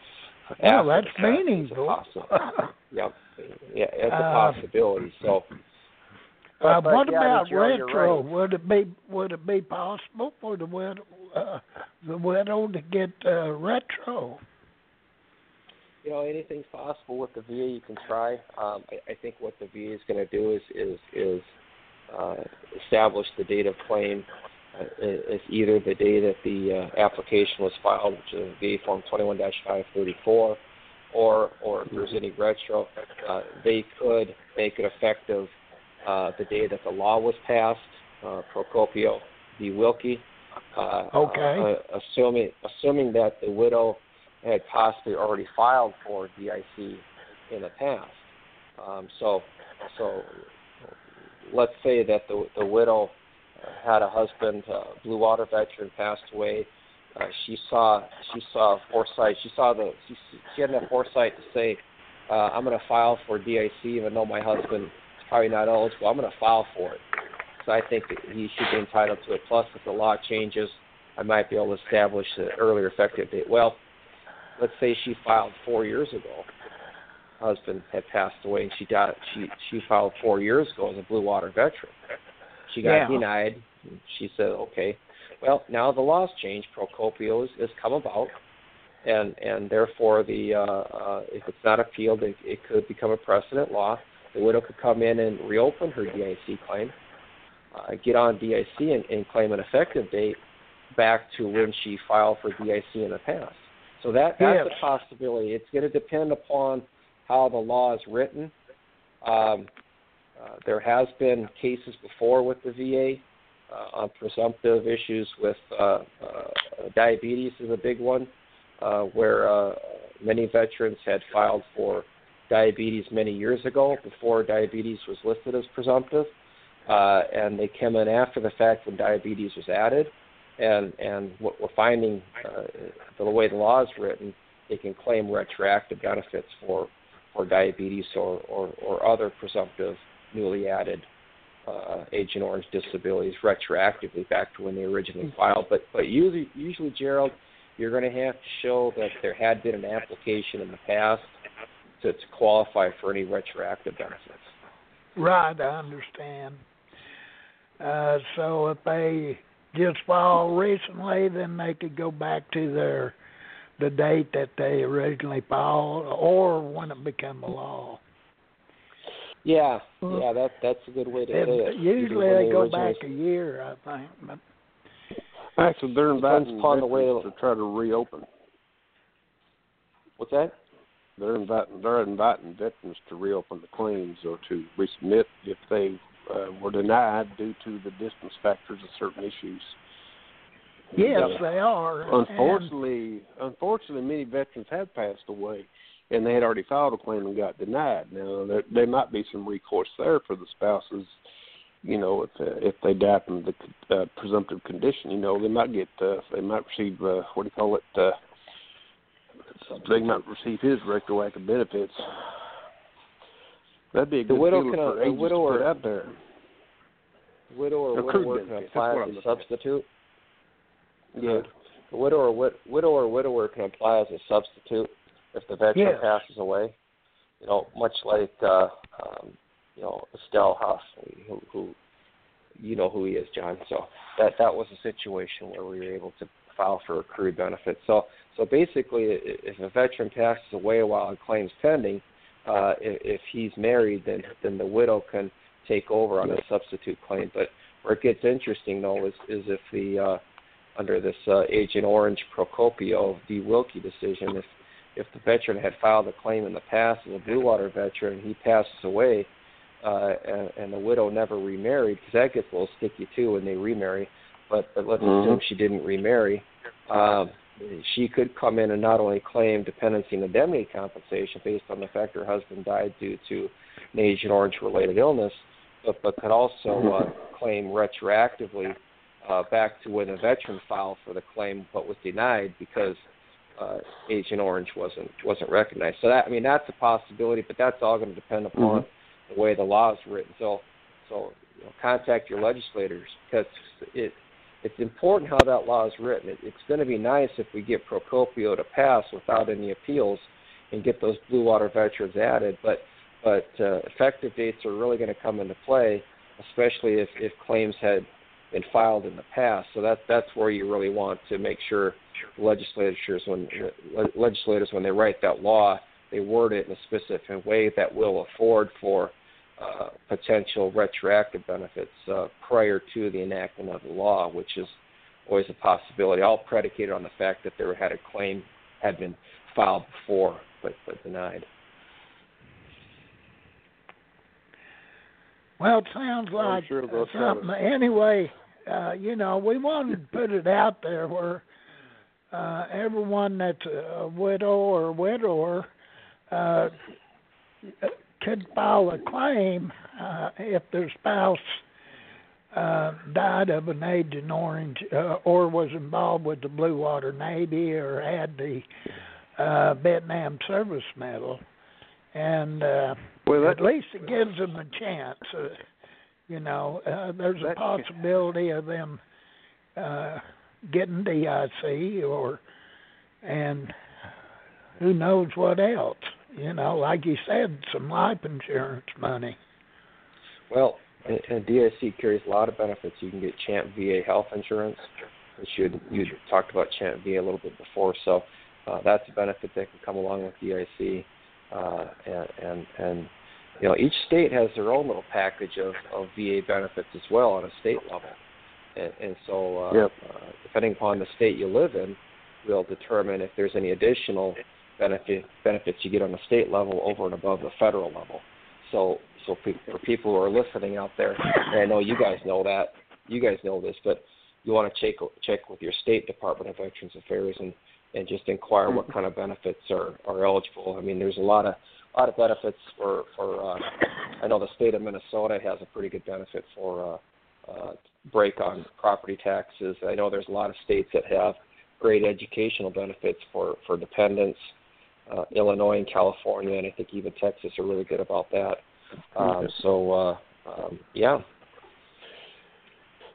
Well, after that's meaningful. Yep, yeah, it's a Uh, possibility. So. Uh, but- but, what yeah, about you're retro? right. Would it be would it be possible for the widow uh, the widow to get uh, retro? You know anything's possible with the VA. You can try. Um, I, I think what the VA is going to do is is is uh, establish the date of claim uh, as either the day that the uh, application was filed, which is VA Form 21-534, or or if there's any retro, uh, they could make it effective uh, the day that the law was passed. Uh, Procopio v. Wilkie. Uh, Okay. Uh, assuming assuming that the widow had possibly already filed for DIC in the past. Um, so, so let's say that the the widow uh, had a husband, Blue Water veteran, passed away. Uh, she saw she saw foresight. She saw the she, she had enough foresight to say, uh, "I'm going to file for DIC, even though my husband is probably not eligible. I'm going to file for it." So I think that he should be entitled to it. Plus, if the law changes, I might be able to establish an earlier effective date. Well, let's say she filed four years ago. Husband had passed away, and she got she she filed four years ago as a Blue Water veteran. She got Yeah. denied. She said, "Okay, well now the laws changed. Procopio has, has come about, and and therefore the uh, uh, if it's not appealed, it, it could become a precedent law. The widow could come in and reopen her DIC claim, uh, get on DIC, and, and claim an effective date back to when she filed for DIC in the past. So that that's Yes. a possibility. It's going to depend upon how the law is written. Um, uh, there has been cases before with the VA uh, on presumptive issues with uh, uh, diabetes is a big one, uh, where uh, many veterans had filed for diabetes many years ago before diabetes was listed as presumptive, uh, and they came in after the fact when diabetes was added. And and what we're finding, uh, the way the law is written, they can claim retroactive benefits for for diabetes or, or, or other presumptive newly added uh, Agent Orange disabilities retroactively back to when they originally filed. But but usually, usually Gerald, you're going to have to show that there had been an application in the past to, to qualify for any retroactive benefits. Right, I understand. Uh, so if they just filed recently, then they could go back to their the date that they originally filed, or when it became a law. Yeah, yeah, that that's a good way to And say it. usually When they go originally- back a year, I think. But Actually, they're Depends inviting upon the way veterans to try to reopen. What's that? They're inviting they're inviting veterans to reopen the claims or to resubmit if they uh, were denied due to the distance factors of certain issues. yes, And, uh, they are. and- Unfortunately, unfortunately, many veterans have passed away, and they had already filed a claim and got denied. Now, there, there might be some recourse there for the spouses. You know, if uh, if they die from the uh, presumptive condition, you know, they might get uh, they might receive uh, what do you call it? Uh, they might receive his retroactive benefits. That'd be a The widow can, uh, for the agents widow to put or- out there. Widow or widower can apply as a at. substitute. Yeah. The widow or wid- widow or widower can apply as a substitute if the veteran Yes. passes away. You know, much like uh, um, you know Estelle Huff, who, who you know who he is, John. So that that was a situation where we were able to file for accrued benefits. So so basically, if a veteran passes away while a claim's pending, uh, if, if he's married, then then the widow can take over on a substitute claim. But where it gets interesting though is is if the uh, under this uh, Agent Orange Procopio v. Wilkie decision, if if the veteran had filed a claim in the past as a Blue Water veteran, he passes away, uh, and, and the widow never remarried, because that gets a little sticky too when they remarry. But, but let's Mhm. assume she didn't remarry. Um, she could come in and not only claim dependency and indemnity compensation based on the fact her husband died due to an Agent Orange related illness, but, but could also uh, claim retroactively uh, back to when the veteran filed for the claim but was denied because uh, Agent Orange wasn't wasn't recognized. So that I mean that's a possibility, but that's all going to depend upon the way the law is written. So so you know, contact your legislators because it it's important how that law is written. It, it's going to be nice if we get Procopio to pass without any appeals and get those blue water veterans added, but but uh, effective dates are really going to come into play, especially if, if claims had been filed in the past. So that that's where you really want to make sure legislatures when le- legislators when they write that law they word it in a specific way that will afford for uh, potential retroactive benefits uh, prior to the enactment of the law, which is always a possibility. All predicated on the fact that there had a claim had been filed before but, but denied. Well, it sounds like sure they'll something. Anyway, uh, you know, we wanted to put it out there where uh, everyone that's a widow or widower uh, could file a claim uh, if their spouse uh, died of an Agent Orange uh, or was involved with the Blue Water Navy or had the uh, Vietnam Service Medal. And uh, Well, that, at least it gives them a chance. Uh, you know, uh, there's a possibility of them uh, getting DIC or and who knows what else? You know, like you said, some life insurance money. Well, and, and DIC carries a lot of benefits. You can get Champ VA health insurance, which you you talked about Champ VA a little bit before. So uh, that's a benefit that can come along with DIC, uh, and, and and you know each state has their own little package of, of VA benefits as well on a state level, and, and so uh, yep. uh, depending upon the state you live in, will determine if there's any additional benefit benefits you get on the state level over and above the federal level. So so for people who are listening out there, and I know you guys know that, you guys know this, but you want to check check with your state Department of Veterans Affairs and and just inquire what kind of benefits are are eligible. I mean, there's a lot of a lot of benefits for for. Uh, I know the state of Minnesota has a pretty good benefit for uh, uh, break on property taxes. I know there's a lot of states that have great educational benefits for for dependents. Uh, Illinois and California, and I think even Texas are really good about that. Um, so uh, um, yeah.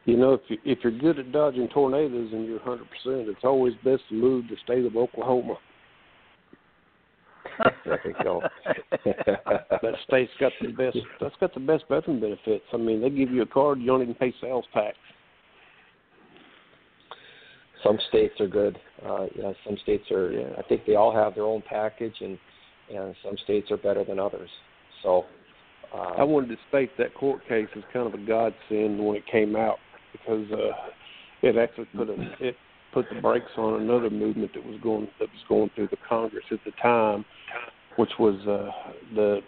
You know, if you if you're good at dodging tornadoes and you're 100%, it's always best to move to the state of Oklahoma. there you go. that state's got the best. That's got the best veteran benefits. I mean, they give you a card, you don't even pay sales tax. Some states are good. Uh, yeah, some states are. Yeah. I think they all have their own package, and and some states are better than others. So. Uh, I wanted to state that court case is kind of a godsend when it came out because uh, it actually put a it put the brakes on another movement that was going that was going through the Congress at the time, which was uh, the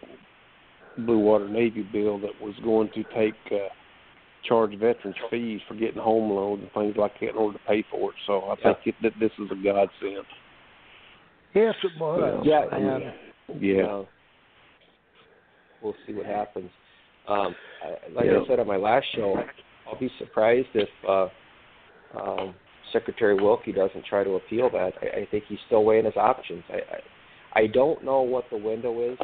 Blue Water Navy bill that was going to take uh, charge veterans fees for getting home loans and things like that in order to pay for it. So I think it, that this is a godsend. Yes, it was. Yeah, and, yeah. Uh, we'll see what happens. Um, like Yeah. I said on my last show, I'll be surprised if uh, um, Secretary Wilkie doesn't try to appeal that. I, I think he's still weighing his options. I, I I don't know what the window is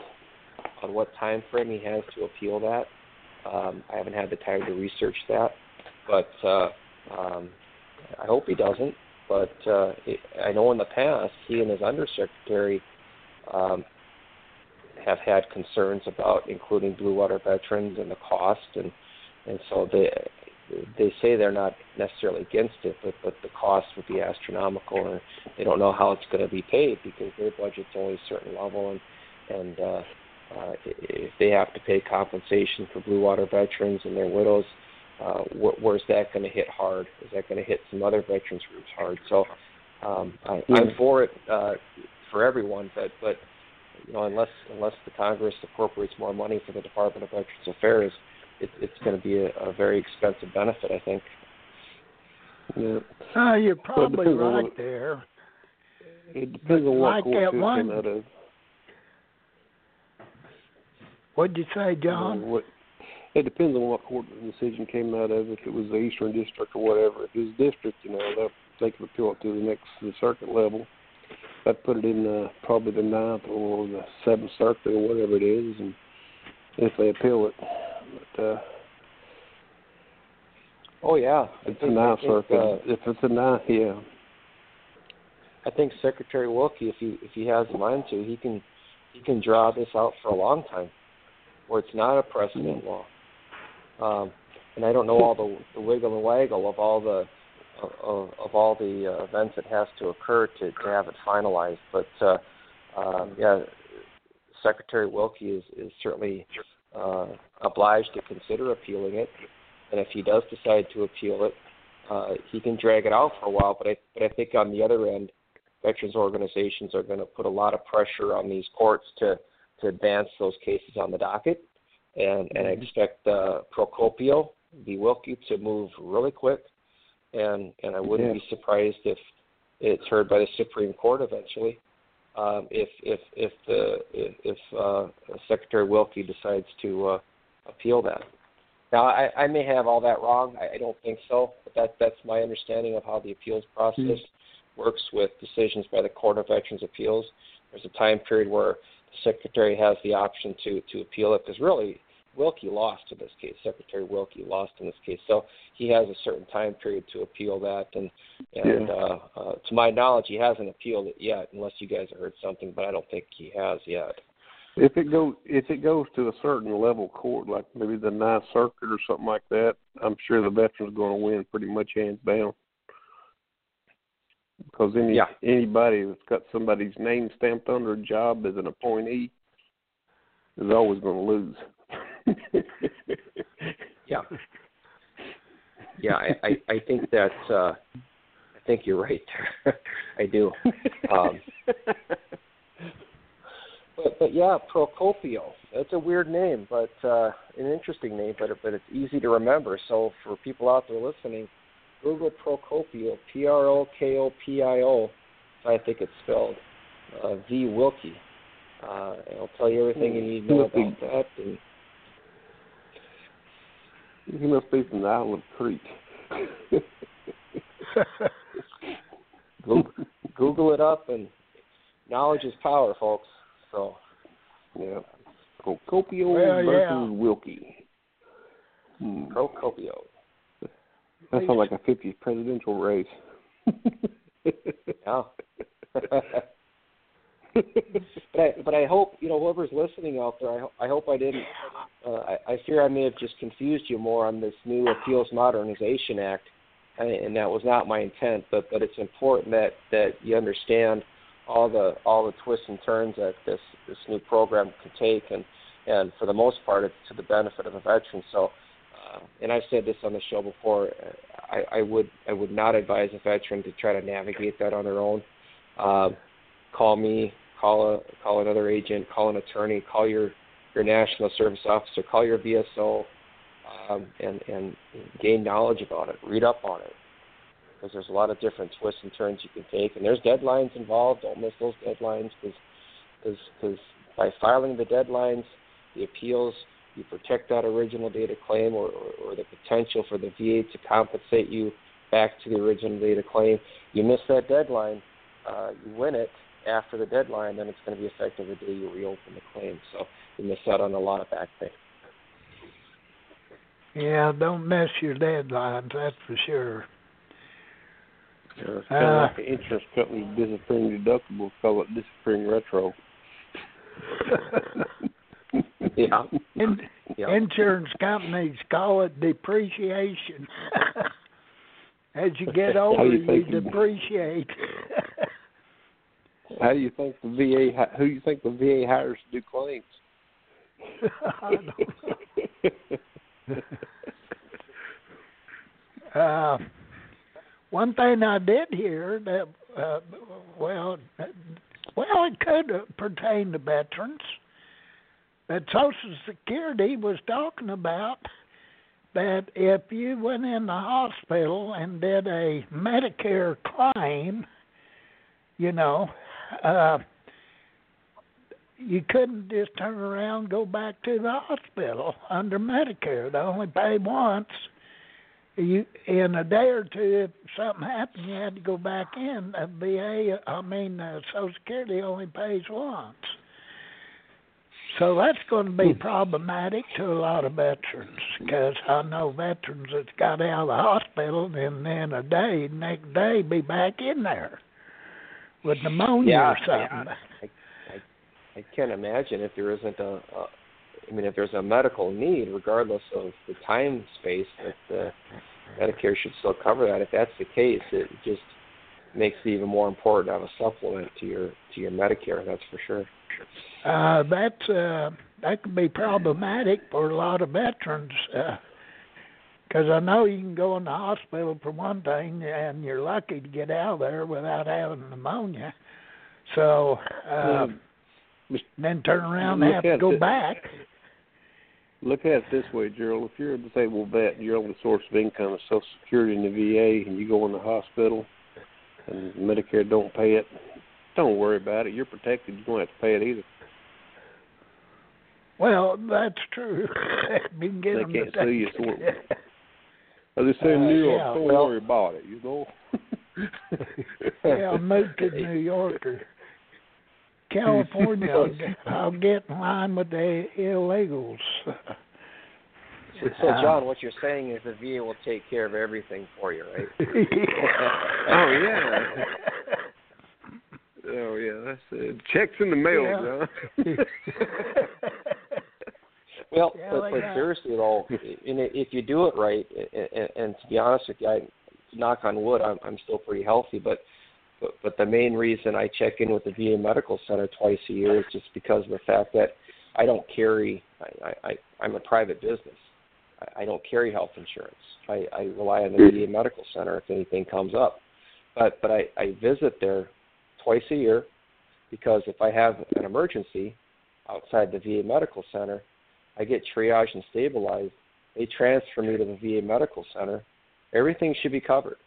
on what time frame he has to appeal that. Um, I haven't had the time to research that, but uh, um, I hope he doesn't. But uh, I know in the past he and his undersecretary um, have had concerns about including blue water veterans and the cost, and and so they they say they're not necessarily against it, but but the cost would be astronomical, and they don't know how it's going to be paid because their budget's only a certain level, and and uh, uh, if they have to pay compensation for blue water veterans and their widows, uh, wh- where's that going to hit hard? Is that going to hit some other veterans groups hard? So um, I, I'm for it uh, for everyone, but but you know unless unless the Congress appropriates more money for the Department of Veterans Affairs, it, it's going to be a, a very expensive benefit, I think. Yeah. uh, you're probably depends on right there. It depends on what Like court that system one- that is. What'd you say, John? Uh, what, it depends on what court the decision came out of. If it was the Eastern District or whatever. If it was district, you know, they'll, they can appeal it to the next the circuit level. I'd put it in uh, probably the ninth or the seventh circuit or whatever it is, and if they appeal it, but uh, Oh yeah, it's a think, I ninth think, circuit. uh, if it's a ninth, yeah, I think Secretary Wilkie, if he if he has a mind to, he can he can draw this out for a long time, where it's not a precedent law. Um, and I don't know all the, the wiggle and waggle of all the of, of all the uh, events that has to occur to, to have it finalized. But uh, um, yeah, Secretary Wilkie is is certainly uh, obliged to consider appealing it, and if he does decide to appeal it, uh, he can drag it out for a while. But I but I think on the other end, veterans organizations are going to put a lot of pressure on these courts to to advance those cases on the docket, and and I expect uh, Procopio v. Wilkie to move really quick, and and I wouldn't Yeah. be surprised if it's heard by the Supreme Court eventually. Um, if if if the if, if uh, Secretary Wilkie decides to uh, appeal that. Now I, I may have all that wrong. I, I don't think so, but that that's my understanding of how the appeals process works with decisions by the Court of Veterans Appeals. There's a time period where the Secretary has the option to to appeal it because really Wilkie lost in this case. Secretary Wilkie lost in this case, so he has a certain time period to appeal that. And and Yeah. uh, uh, to my knowledge, he hasn't appealed it yet, unless you guys have heard something. But I don't think he has yet. If it goes if it goes to a certain level court, like maybe the Ninth Circuit or something like that, I'm sure the veteran's going to win pretty much hands down. Because any Yeah. anybody that's got somebody's name stamped under a job as an appointee is always going to lose. Yeah. Yeah, I, I, I think that uh I think you're right there. I do. Um but but yeah, Procopio. That's a weird name, but uh an interesting name, but but it's easy to remember. So for people out there listening, Google Procopio, P R O K O P I O. I think it's spelled. Uh V Wilkie. Uh and it'll tell you everything you need to know about that and he must be from the Island Creek. Google, Google it up, and knowledge is power, folks. So yeah. Procopio Well, versus yeah. Wilkie. Hmm. Procopio. That sounds like a 50th presidential race. Yeah. but I but I hope you know whoever's listening out there. I I hope I didn't. Uh, I, I fear I may have just confused you more on this new Appeals Modernization Act, and, and that was not my intent. But but it's important that that you understand all the all the twists and turns that this this new program can take, and and for the most part, it's to the benefit of the veteran. So. Uh, and I've said this on the show before. uh, I, I would I would not advise a veteran to try to navigate that on their own. Um, call me, call a call another agent, call an attorney, call your your national service officer, call your VSO, um, and and gain knowledge about it. Read up on it because there's a lot of different twists and turns you can take, and there's deadlines involved. Don't miss those deadlines because because by filing the deadlines, the appeals. You protect that original data claim or, or, or the potential for the VA to compensate you back to the original data claim. You miss that deadline, uh, you win it after the deadline, then it's going to be effective the day you reopen the claim. So you miss out on a lot of back pay. yeah, don't miss your deadlines, that's for sure. Yeah, it's kind of Uh, like an insurance company disappearing deductibles, call it disappearing retro. Yeah. In, Yeah. Insurance companies call it depreciation. As you get older, you you depreciate. How do you think the VA? Who you think the VA hires to do claims? I don't know. Uh, one thing I did hear that, uh, well, well, it could pertain to veterans. That Social Security was talking about that if you went in the hospital and did a Medicare claim, you know, uh, you couldn't just turn around and go back to the hospital under Medicare. They only pay once. You in a day or two, if something happened, you had to go back in. The VA, I mean, uh, Social Security only pays once. So that's going to be problematic to a lot of veterans because I know veterans that's got out of the hospital and then a day, next day, be back in there with pneumonia Yeah, or something. I can't imagine if there isn't a, a I mean, if there's a medical need, regardless of the time space, that uh, Medicare should still cover that. If that's the case, it just makes it even more important to have a supplement to your to your Medicare. That's for sure. Uh, that's uh, that could be problematic for a lot of veterans because I know you can go in the hospital for one thing, and you're lucky to get out of there without having pneumonia. So uh, Mis- then turn around and have to go it. back. Look at it this way, Gerald. If you're a disabled vet and your only source of income is Social Security and the VA, and you go in the hospital and Medicare don't pay it, don't worry about it. You're protected. You don't have to pay it either. Well, that's true. can get They can't to sue you, take so it. As they say in Uh, New York, yeah, don't well- worry about it. You know. yeah, move to New York or California. I'll get, I'll get in line with the illegals. So, so John, what you're saying is the VA will take care of everything for you, right? oh yeah. Oh yeah, that's it. Checks in the mail, Yeah. John. Well, Yeah, but, like but seriously though, and if you do it right, and, and to be honest with you, I knock on wood, I'm I'm still pretty healthy, but but but the main reason I check in with the VA Medical Center twice a year is just because of the fact that I don't carry. I I I- I'm a private business. I, I don't carry health insurance. I I rely on the VA Medical Center if anything comes up, but but I I visit there twice a year because if I have an emergency outside the VA Medical Center, I get triaged and stabilized. They transfer me to the VA Medical Center. Everything should be covered,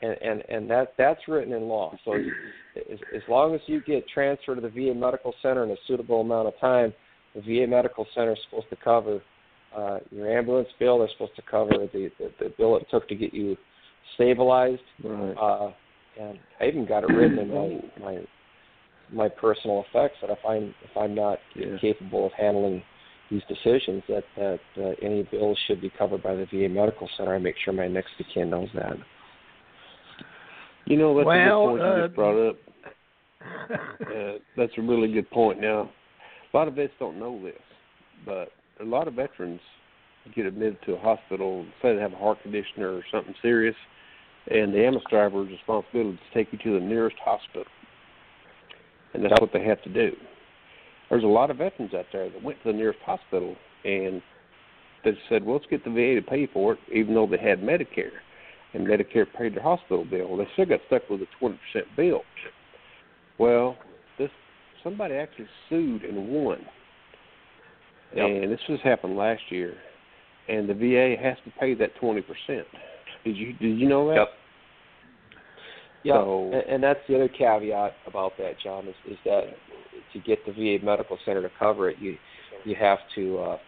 and and and that that's written in law. So as, as, long as you get transferred to the VA Medical Center in a suitable amount of time, the VA Medical Center is supposed to cover uh, your ambulance bill. They're supposed to cover the, the the bill it took to get you stabilized. Right. Uh, and I even got it written in my my my personal effects that if I'm if I'm not Yeah. capable of handling these decisions, that that uh, any bills should be covered by the VA Medical Center. I make sure my next of kin knows that. You know, that's Well, a good point you uh, just brought up. Uh, that's a really good point. Now, a lot of vets don't know this, but a lot of veterans get admitted to a hospital, say they have a heart condition or something serious, and the ambulance driver's responsibility is to take you to the nearest hospital. And that's Yep. what they have to do. There's a lot of veterans out there that went to the nearest hospital and they said, well, let's get the VA to pay for it, even though they had Medicare and Medicare paid their hospital bill. They still got stuck with a twenty percent bill. Well, this somebody actually sued and won, Yep. and this just happened last year, and the VA has to pay that twenty percent. Did you did you know that? Yep. Yeah, So- and, and that's the other caveat about that, John, is, is that to get the VA Medical Center to cover it, you you have to. Uh,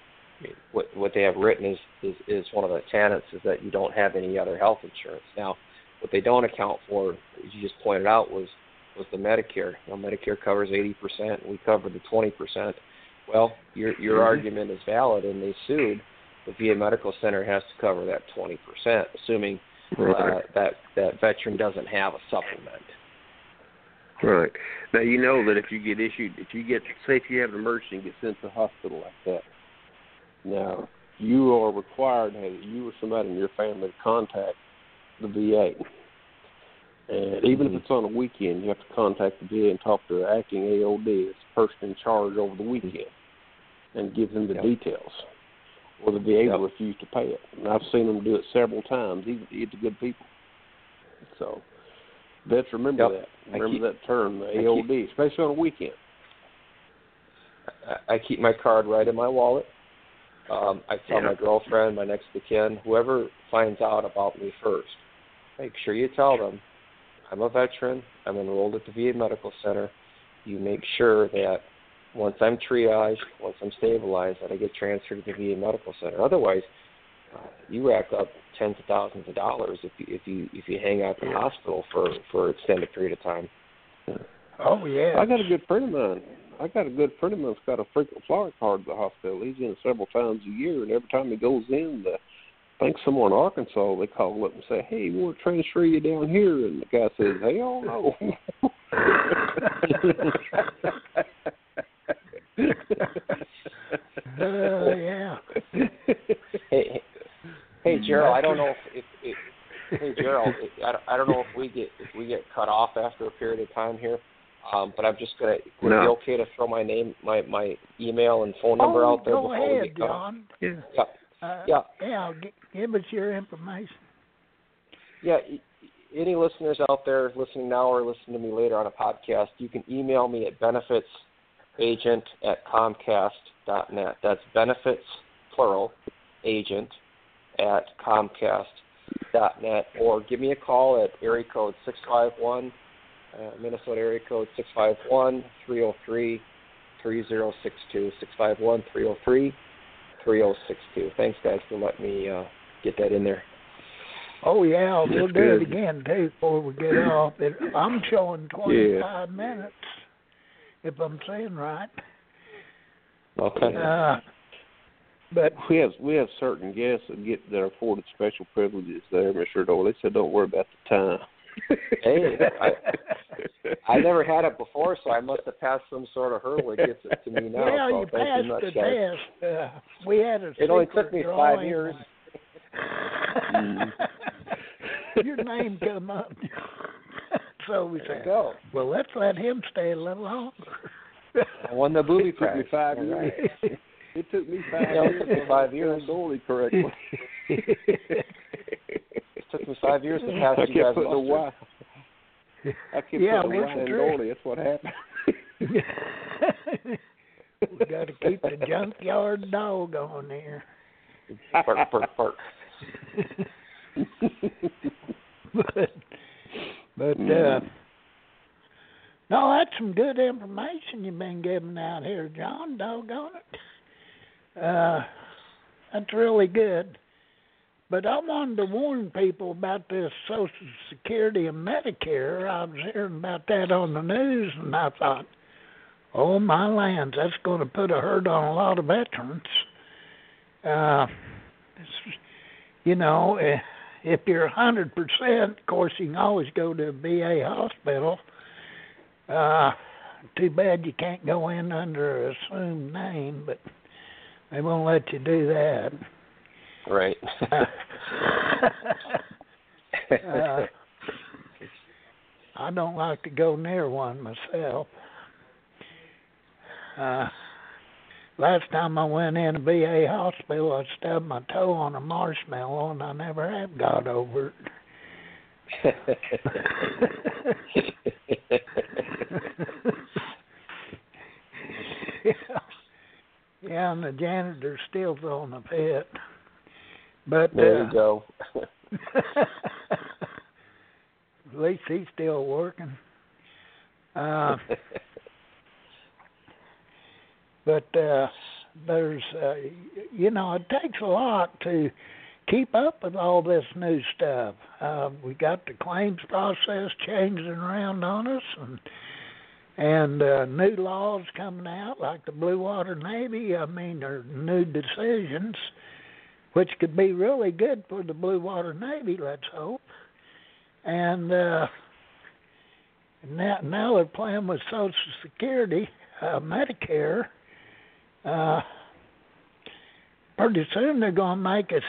what what they have written is, is is one of the tenets is that you don't have any other health insurance. Now, what they don't account for, as you just pointed out, was was the Medicare. You know, Medicare covers eighty percent, we cover the twenty percent. Well, your your Mhm. argument is valid, and they sued. The VA Medical Center has to cover that twenty percent, assuming uh, that that veteran doesn't have a supplement. Right. Now you know that if you get issued, if you get, say, if you have an emergency and get sent to the hospital like that, now you are required to have you or somebody in your family to contact the VA. And even if mm-hmm. it's on a weekend, you have to contact the VA and talk to the acting AOD, it's the person in charge over the weekend, and give them the Yep. details. Or the VA Yep. will refuse to pay it. And I've seen them do it several times, even to good people. So vets remember Yep. that. Remember keep- that term, the I keep- AOD, especially on a weekend. I, I keep my card right in my wallet. Um, I tell Yeah. my girlfriend, my next of kin, whoever finds out about me first, make sure you tell them I'm a veteran. I'm enrolled at the VA Medical Center. You make sure that once I'm triaged, once I'm stabilized, that I get transferred to the VA Medical Center. Otherwise, you rack up tens of thousands of dollars if you if you if you hang out in the Yeah. hospital for for an extended period of time. oh yeah. I got a good friend of mine. I got a good friend of mine who's got a frequent flyer card at the hospital. He's in several times a year, and every time he goes in, the I think somewhere in Arkansas, they call up and say, "Hey, we want to transfer you down here," and the guy says, "Hell no." Uh, yeah. Hey, hey, hey Gerald, I don't know if, if, if hey Gerald, if, I, don't- I don't know if we get if we get cut off after a period of time here, um, but I'm just gonna. Would it be okay to throw my name, my my email and phone number oh, out there go before we ahead, get cut off? John. yeah. Yeah, Uh, Yeah. Yeah. Give us your information. yeah. Any listeners out there listening now or listening to me later on a podcast, you can email me at benefitsagent at comcast.net. That's benefits plural agent at comcast.net or give me a call at area code 651 uh, Minnesota area code 651 303 3062 651 303 3062 thanks guys for letting me uh, get that in there. Oh yeah, we'll That's do it again too before we get off. It, I'm showing twenty five minutes, if I'm saying right. okay. Uh, But we have we have certain guests that get that are afforded special privileges there, Mr. Dorle. They said don't worry about the time. Hey, I, I never had it before, so I must have passed some sort of hurdle that gets it to me now. yeah, so you thank passed much, the guys. test. Uh, we had a It only took me drawing. five years. Your name come up. so we There said, go. well, let's let him stay a little longer. I won the booby It took me prize. five years. Right. It took me five Yeah, years. took me five years. Dolly correctly. It took me five years to pass I you guys kept putting a muster. Y. I kept Yeah, putting a Y the in trick? That's what happened. we got to keep the junkyard dog on there. Bark, bark, bark. but but uh no, that's some good information you've been giving out here, John. Doggone it. Uh, that's really good. But I wanted to warn people about this Social Security and Medicare. I was hearing about that on the news, and I thought, oh my lands, that's going to put a hurt on a lot of veterans. Uh, you know, eh, if you're a hundred percent, of course, you can always go to a VA hospital. Uh, too bad you can't go in under an assumed name, but they won't let you do that. Right. uh, I don't like to go near one myself. Uh, last time I went in a VA hospital, I stubbed my toe on a marshmallow, and I never have got over it. yeah. Yeah, and the janitor's still throwing a fit. But there uh, you go. at least he's still working. Uh, but uh, there's, uh, you know, it takes a lot to keep up with all this new stuff. Uh, we got the claims process changing around on us, and and uh, new laws coming out like the Blue Water Navy. I mean, there are new decisions, which could be really good for the Blue Water Navy. Let's hope. And uh, now, now they're playing with Social Security, uh, Medicare. Uh, pretty soon they're going to make us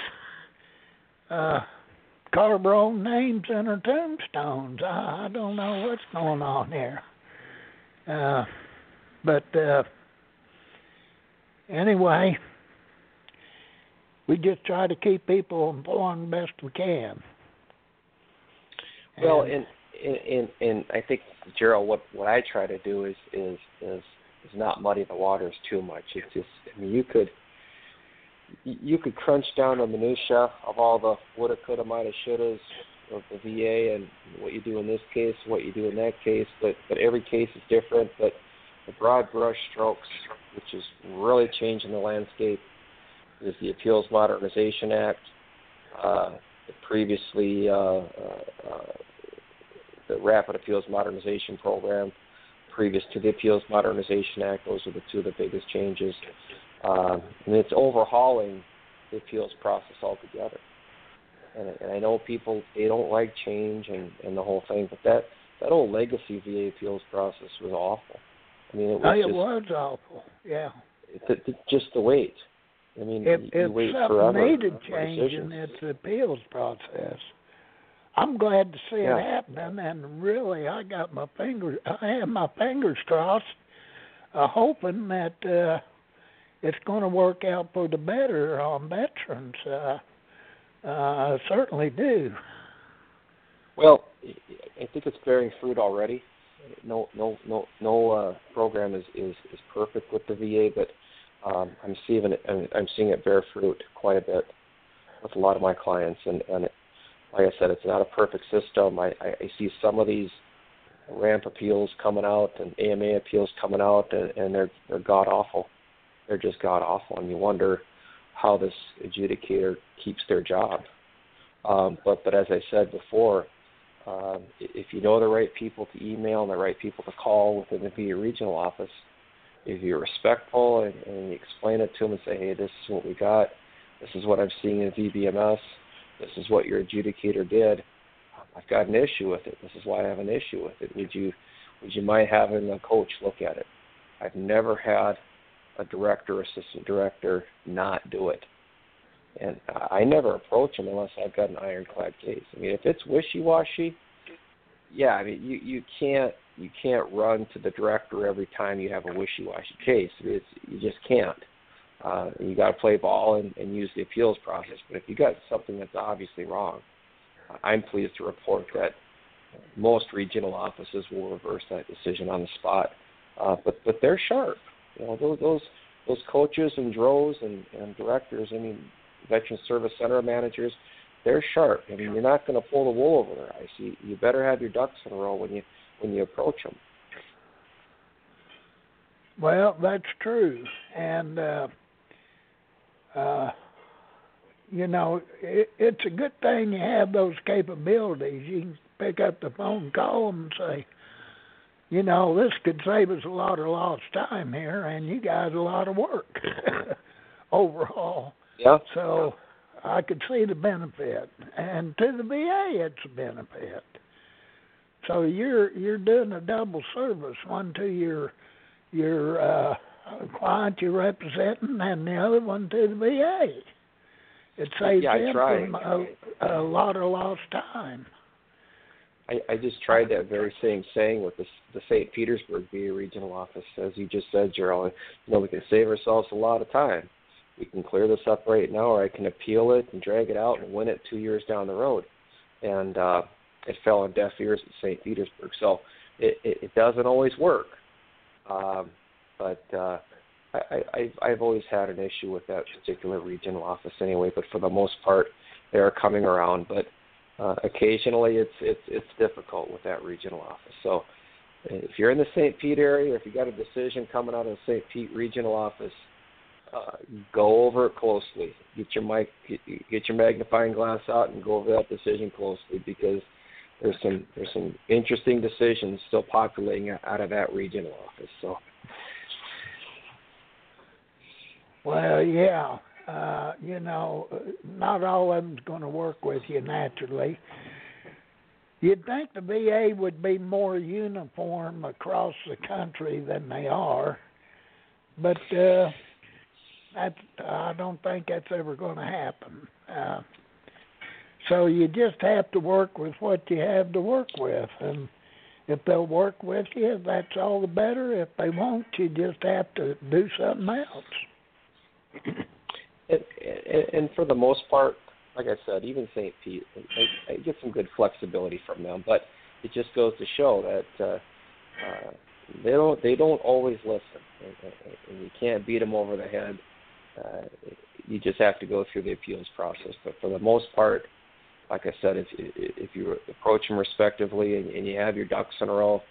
uh, carve our own names in our tombstones. I, I don't know what's going on here. Uh, but uh, anyway, we just try to keep people informed best we can. Well, And- and and and I think Gerald, what what I try to do is is is is not muddy the waters too much. It's just I mean you could you could crunch down the minutia of all the woulda, coulda, mighta, shouldas of the VA and what you do in this case, what you do in that case, but but every case is different. But the broad brush strokes, which is really changing the landscape, is the Appeals Modernization Act. Uh, previously, uh, uh, uh, the Rapid Appeals Modernization Program, previous to the Appeals Modernization Act. Those are the two of the biggest changes. Um, and it's overhauling the appeals process altogether. And, and I know people they don't like change and, and the whole thing, but that that old legacy VA appeals process was awful. I mean, it was Oh, it just was awful. Yeah. it, it, just the wait. I mean, If you, you wait forever needed for change decisions. in its appeals process, I'm glad to see Yeah. it happening. And really, I got my fingers, I have my fingers crossed, uh, hoping that uh, it's going to work out for the better on veterans. Uh, uh, I certainly do. Well, I think it's bearing fruit already. No, no, no, no uh, program is, is is perfect with the VA, but um, I'm seeing it. I'm, I'm seeing it bear fruit quite a bit with a lot of my clients, and and it, like I said, it's not a perfect system. I, I, I see some of these ramp appeals coming out and AMA appeals coming out, and, and they're they're god awful. They're just god awful, and you wonder how this adjudicator keeps their job. Um, but but as I said before, um, if you know the right people to email and the right people to call within the VA regional office, if you're respectful and, and you explain it to them and say, hey, this is what we got, this is what I'm seeing in VBMS, this is what your adjudicator did. I've got an issue with it. This is why I have an issue with it. Would you would you mind having a coach look at it? I've never had a director, assistant director not do it. And I never approach them unless I've got an ironclad case. I mean, if it's wishy-washy, yeah, I mean, you you can't you can't run to the director every time you have a wishy-washy case. It's, you just can't. Uh, you got to play ball and, and use the appeals process. But if you got something that's obviously wrong, I'm pleased to report that most regional offices will reverse that decision on the spot. Uh, but but they're sharp. You know those those those coaches and DROs and, and directors. I mean, veteran service center managers. They're sharp. I mean, you're not going to pull the wool over their eyes. You, you better have your ducks in a row when you when you approach them. Well, that's true, and uh, uh, you know it, it's a good thing you have those capabilities. You can pick up the phone, call them, and say, you know, this could save us a lot of lost time here, and you guys a lot of work overall. Yeah. So I could see the benefit, and to the VA, it's a benefit. So you're you're doing a double service, one to your your uh, client you're representing, and the other one to the VA. It saves yeah, them from a, a lot of lost time. I, I just tried that very same saying with the, the St. Petersburg VA regional office, as you just said, Gerald. You know, we can save ourselves a lot of time. We can clear this up right now, or I can appeal it and drag it out and win it two years down the road. And uh, it fell on deaf ears at St. Petersburg. So it, it, it doesn't always work. Um, but uh, I, I, I've always had an issue with that particular regional office anyway. But for the most part, they are coming around. But uh, occasionally, it's it's it's difficult with that regional office. So if you're in the St. Pete area, or if you got a decision coming out of the St. Pete regional office, uh, go over it closely. Get your mic, get, get your magnifying glass out, and go over that decision closely because there's some there's some interesting decisions still populating out of that regional office. So. Well, yeah, uh, you know, not all of them's going to work with you naturally. You'd think the VA would be more uniform across the country than they are, but uh, that's I don't think that's ever going to happen. Uh, so you just have to work with what you have to work with, and if they'll work with you, that's all the better. If they won't, you just have to do something else. and, and for the most part, like I said, even St. Pete, I, I get some good flexibility from them, but it just goes to show that uh, uh, they don't they don't always listen, and, and you can't beat them over the head. Uh, you just have to go through the appeals process. But for the most part, like I said, if if you approach them respectively and, and you have your ducks in a row,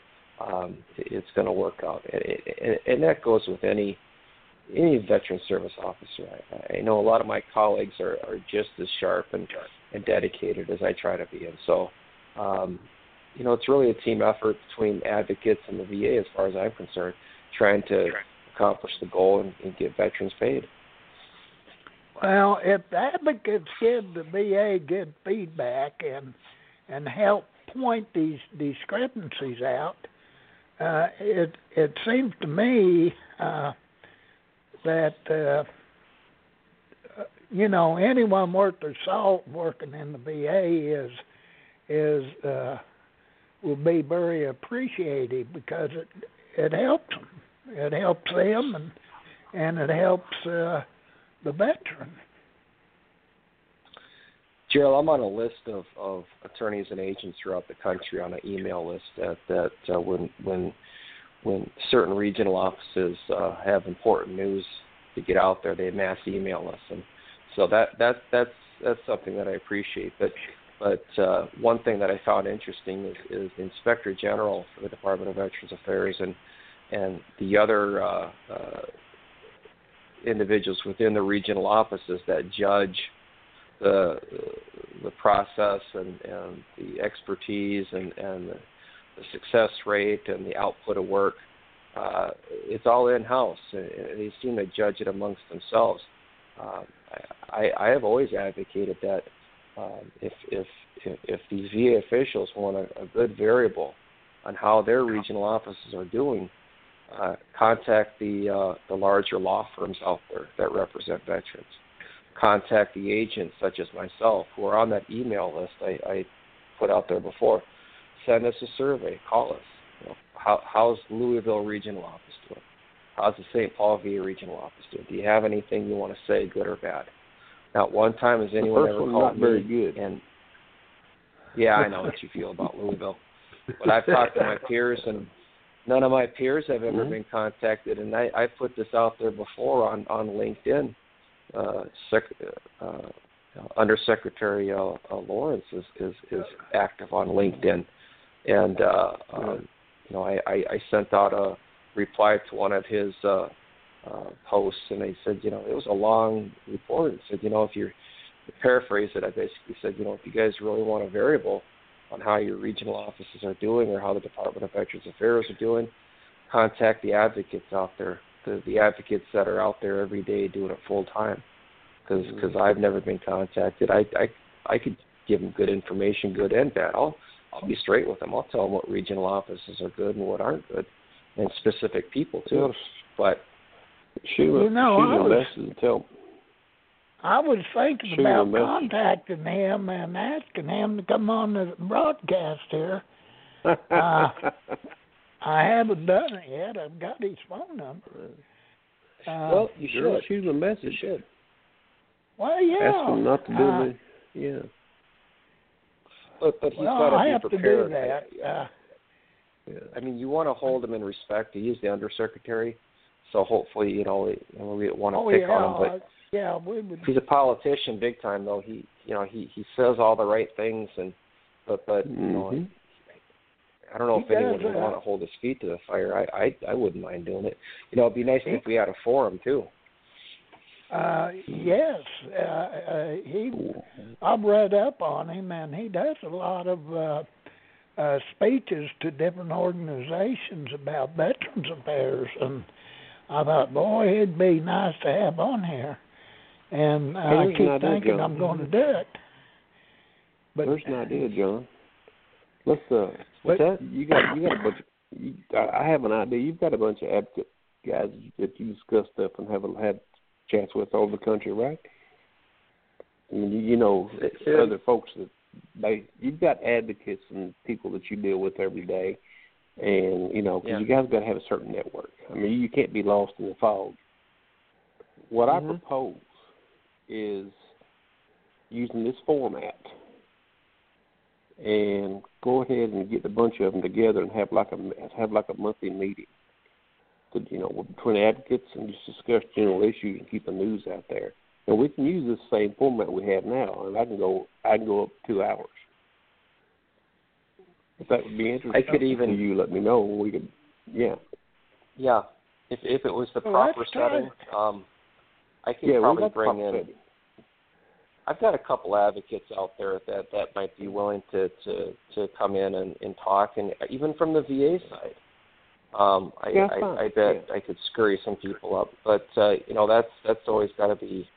um, it's going to work out. And, and, and that goes with any any veteran service officer. I, I know a lot of my colleagues are, are just as sharp and, and dedicated as I try to be. And so, um, you know, it's really a team effort between advocates and the VA, as far as I'm concerned, trying to accomplish the goal and, and get veterans paid. Well, if advocates give the VA good feedback and and help point these discrepancies out, uh, it it seems to me uh, that uh, you know anyone worth their salt working in the VA is is uh, will be very appreciated because it it helps them. It helps them and and it helps uh, the veteran. Gerald, I'm on a list of, of attorneys and agents throughout the country on an email list that that uh, when when when certain regional offices uh, have important news to get out there, they mass email us, and so that that that's that's something that I appreciate. But but uh, one thing that I found interesting is, is the Inspector General for the Department of Veterans Affairs and and the other uh, uh, individuals within the regional offices that judge the the process and, and the expertise and, and the, the success rate and the output of work. uh, it's all in house. They seem to judge it amongst themselves. Um, I, I have always advocated that um, if if if, if these VA officials want a, a good variable on how their regional offices are doing, uh, contact the uh, the larger law firms out there that represent veterans. Contact the agents such as myself who are on that email list I, I put out there before. Send us a survey. Call us. You know, how, how's Louisville Regional Office doing? How's the St. Paul VA Regional Office doing? Do you have anything you want to say, good or bad? Not one time has anyone ever called not me very good. and yeah, I know what you feel about Louisville. But I've talked to my peers and none of my peers have ever Mhm. been contacted and I, I put this out there before on, on LinkedIn. Uh, sec, uh, Undersecretary uh, uh, Lawrence is, is, is active on LinkedIn, and uh, um, you know I, I, I sent out a reply to one of his uh, uh, posts, and I said, you know, it was a long report. and said, you know, if you're to paraphrase it, I basically said, you know, if you guys really want a variable on how your regional offices are doing or how the Department of Veterans Affairs are doing, contact the advocates out there, the, the advocates that are out there every day doing it full time. Because Mhm. because I've never been contacted. I I I could give them good information, good and bad. I'll I'll be straight with them. I'll tell them what regional offices are good and what aren't good, and specific people too. But Shoot, You know, shoot I a was- message and tell I was thinking Shoot about message. contacting him and asking him to come on the broadcast here. them. I haven't done it yet. I've got his phone number. Uh, well, you Girl, should. shoot him a You message. should. well, yeah. Ask him not to do uh, the. Yeah. But but he's well, got to I be have prepared. to do that. Uh, Yeah. I mean, you want to hold him in respect. He is the undersecretary, so hopefully, you know, we, you we don't want to oh pick yeah, on him. But uh, yeah, we would. he's a politician, big time though. He, you know, he he says all the right things, and but but you know, Mhm. I don't know He if anyone would uh, want to hold his feet to the fire. I I I wouldn't mind doing it. You know, it'd be nice He- if we had a forum too. Uh, yes, uh, uh, he. I've read up on him, and he does a lot of uh, uh, speeches to different organizations about veterans affairs, and I thought, boy, it'd be nice to have on here. And uh, I keep thinking. I'm going to do it. But There's an idea, John. Let's uh, What's that? you got you got a bunch. Of, you, I I have an idea. You've got a bunch of advocate guys that you discuss stuff and have a had chats with all over the country, right? I mean, you, you know, Yeah. other folks that they you've got advocates and people that you deal with every day, and you know, 'cause Yeah. you guys got to have a certain network. I mean, you can't be lost in the fog. What I Mhm. propose is using this format and go ahead and get a bunch of them together and have like a have like a monthly meeting. To, you know, between advocates and just discuss general issues and keep the news out there. And we can use this same format we have now, and I can go I can go up two hours. If that would be interesting, I could even- you let me know. We could, yeah, Yeah, if if it was the Well, proper that's setting, um, I could yeah. We probably bring in. setting. I've got a couple advocates out there that that might be willing to to to come in and, and talk, and even from the VA side. Um, I, Yeah, I. I bet I could scurry some people up, but uh, you know that's that's always got to be,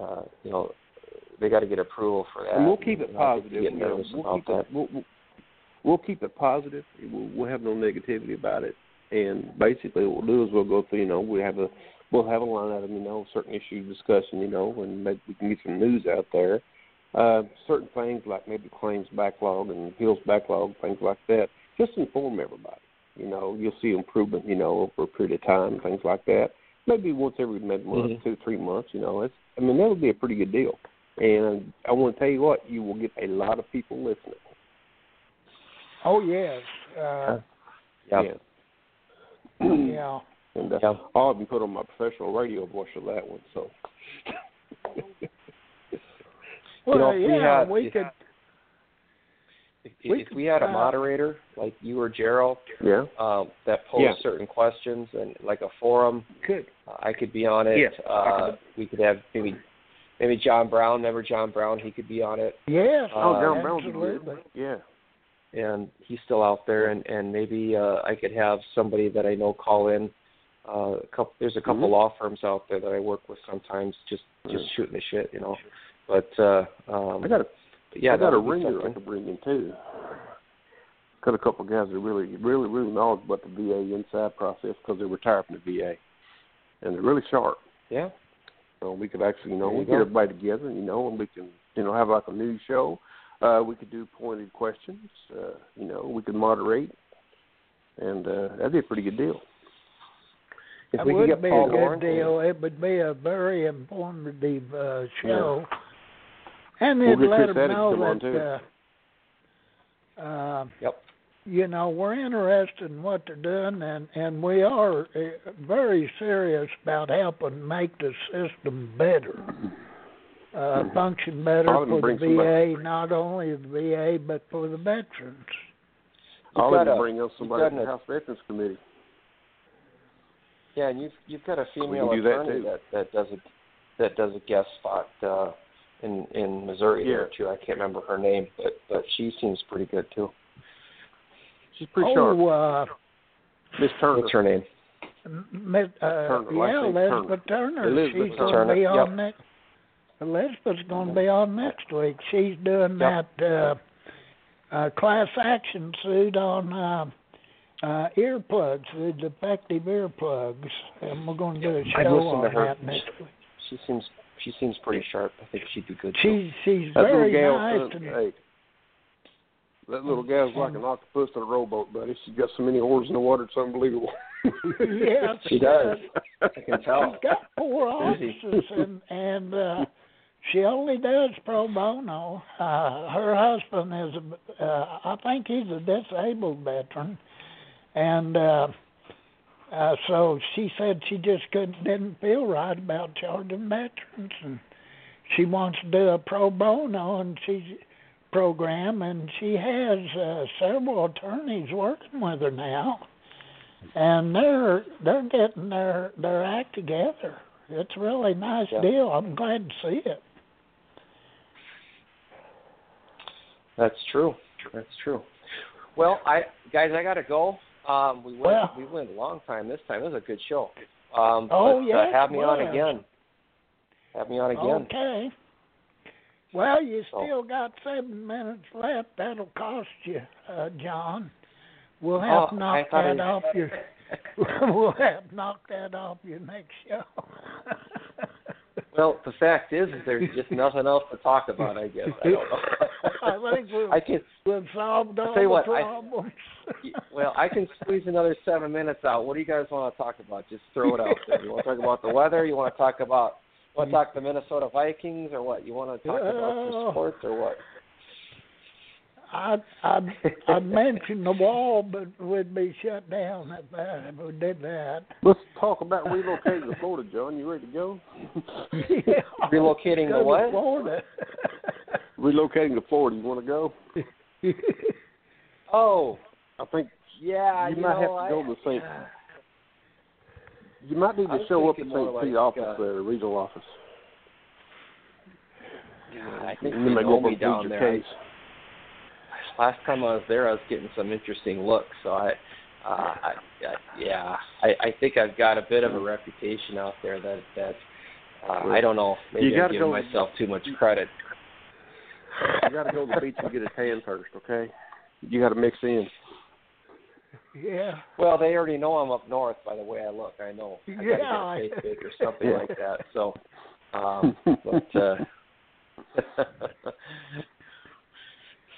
uh, you know, they got to get approval for that. And we'll keep it and positive. You know, nervous we'll keep it, we'll, we'll, we'll keep it positive. We'll, we'll have no negativity about it. And basically, what we'll do is we'll go through. You know, we have a we'll have a line item. You know, certain issue discussion. You know, and maybe we can get some news out there. Uh, certain things like maybe claims backlog and appeals backlog, things like that. Just inform everybody. You know, you'll see improvement. You know, over a period of time, things like that. Maybe once every maybe month, Mhm. two, three months. You know, it's. I mean, that would be a pretty good deal. And I want to tell you what, you will get a lot of people listening. oh yes, uh, Yeah. yeah. And uh, Yeah. I'll even put on my professional radio voice for that one. So. Well, know, if we yeah, had- we if- could. If, We if we had a uh, moderator like you or Gerald yeah. um, that posed Yeah. certain questions and like a forum, Good. uh, I could be on it. Yes. Uh, we could have maybe maybe John Brown. Remember John Brown? He could be on it. Yes. Oh, John Brown's absolutely. good. Yeah. and he's still out there, and and maybe uh, I could have somebody that I know call in. Uh, a couple, there's a couple Mhm. law firms out there that I work with sometimes, just just Right. shooting the shit, you know. But uh, um, I got a yeah, I got a would ringer I something. could bring in too. Got a couple of guys that really, really, really knowledgeable about the VA inside process because they retired from the VA, and they're really sharp. Yeah, So we could actually, you know, There you we go. get everybody together, you know, and we can, you know, have like a news show. Uh, we could do pointed questions. Uh, you know, we could moderate, and uh, that'd be a pretty good deal. if That we could would get be Paul a good Lawrence, deal. It would be a very informative uh, show. And We'll let Chris them Attig know that, uh, uh, Yep. you know, we're interested in what they're doing, and and we are uh, very serious about helping make the system better, uh, Mhm. function better I'll for the bring somebody- VA, not only the VA but for the veterans. You've I'll even bring up somebody got from the House Veterans Committee. Yeah, and you've you've got a female do that, attorney that that does a that does a guest spot uh in in Missouri there too. I can't remember her name, but but she seems pretty good too. She's pretty sharp. oh, uh, Miss Turner. What's her name? Miss, uh, Turner, yeah, last Elizabeth Turner. Elizabeth She's Turner. going to be Yep. on next. Elizabeth's going to be on next week. She's doing Yep. that uh, uh, class action suit on uh, uh, earplugs, the defective earplugs, and we're going to do a I've show listened to on her. that next week. She seems she seems pretty sharp. I think she'd be good. She's she's That very gal, nice. uh, And, hey, that little gal's like an octopus in a rowboat, buddy. She's got so many oars in the water, it's unbelievable. Yes, She does. uh, I can tell. She's got four offices and and uh she only does pro bono. Uh her husband is a uh I think he's a disabled veteran and uh uh so she said she just couldn't didn't feel right about charging veterans and she wants to do a pro bono and she's program and she has uh, several attorneys working with her now and they're they're getting their their act together. It's a really nice Yeah. deal. I'm glad to see it. That's true. That's true. Well, I guys, I gotta go. Um, we went Well- we went a long time this time. It was a good show. Um, Oh, but, yes, uh, have me it on again. Have me on again. Okay. Well, you So- still got seven minutes left. That'll cost you, uh, John. We'll Oh, have to I knock that off your. we'll have to knock that off your next show. Well, the fact is, is there's just nothing else to talk about. I guess I don't know. I think we've, I can. we've solved all tell the what, I- problems. Well, I can squeeze another seven minutes out. What do you guys want to talk about? Just throw it out there. You want to talk about the weather? You want to talk about? Want to talk the Minnesota Vikings or what? You want to talk about some sports or what? I'd, I'd, I'd mention the wall, but we'd be shut down if, that, if we did that. Let's talk about relocating to Florida, John. You ready to go? yeah. Relocating Go to what? Florida. Relocating to Florida. You want to go? Oh, I think yeah. you, you might know, have to go I, to St. You might need to show up at St. Pete like, office uh, there, regional office. God, I think and they know me down there. case. Last time I was there, I was getting some interesting looks. So I, uh, I, I yeah, I, I think I've got a bit of a reputation out there that that uh, I don't know. Maybe You I'm giving go- myself too much credit. You got to go to the beach and get a tan first, okay? You got to mix in. yeah. Well, they already know I'm up north by the way I look. I know. I gotta Yeah. get a face pick or something Yeah. like that. So, um, but uh,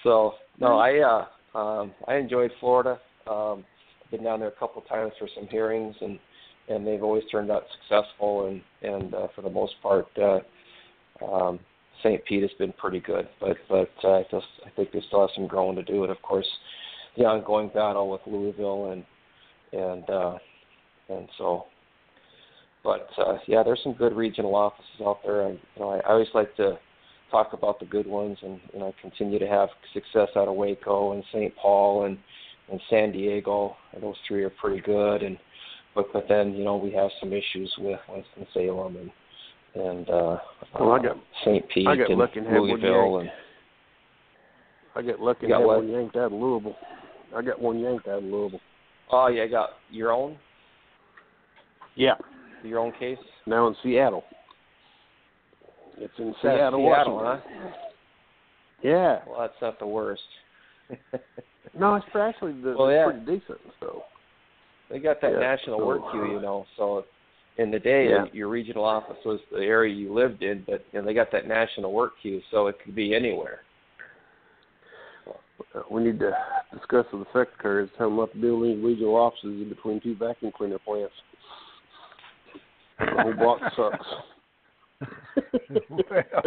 so no, I uh, um, I enjoyed Florida. Um, I've been down there a couple times for some hearings, and and they've always turned out successful. And and uh, for the most part, uh, um, St. Pete has been pretty good. But but uh, I just I think they still have some growing to do. And of course, the ongoing battle with Louisville and and uh, and so. But uh, yeah, there's some good regional offices out there. And you know, I, I always like to talk about the good ones, and know, I continue to have success out of Waco and St. Paul and and San Diego. And those three are pretty good. And but but then you know we have some issues with Winston Salem and and uh, Well, I um, got- St. Pete I got and lucky and Louisville and I got lucky You got and had what? one yanked out of Louisville. I got one yanked out of Louisville. Oh, yeah, got your own, Yeah. your own case. Now in Seattle. It's in Seattle, Seattle, Washington. huh? Yeah. Well, that's not the worst. No, it's actually the, Well, yeah. pretty decent. So They got that Yeah, national so, work queue, you know. So in the day, Yeah. your regional office was the area you lived in, but you know, they got that national work queue, so it could be anywhere. we need to discuss with the secretaries tell them not to build any regional offices in between two vacuum cleaner plants. The whole block sucks. well,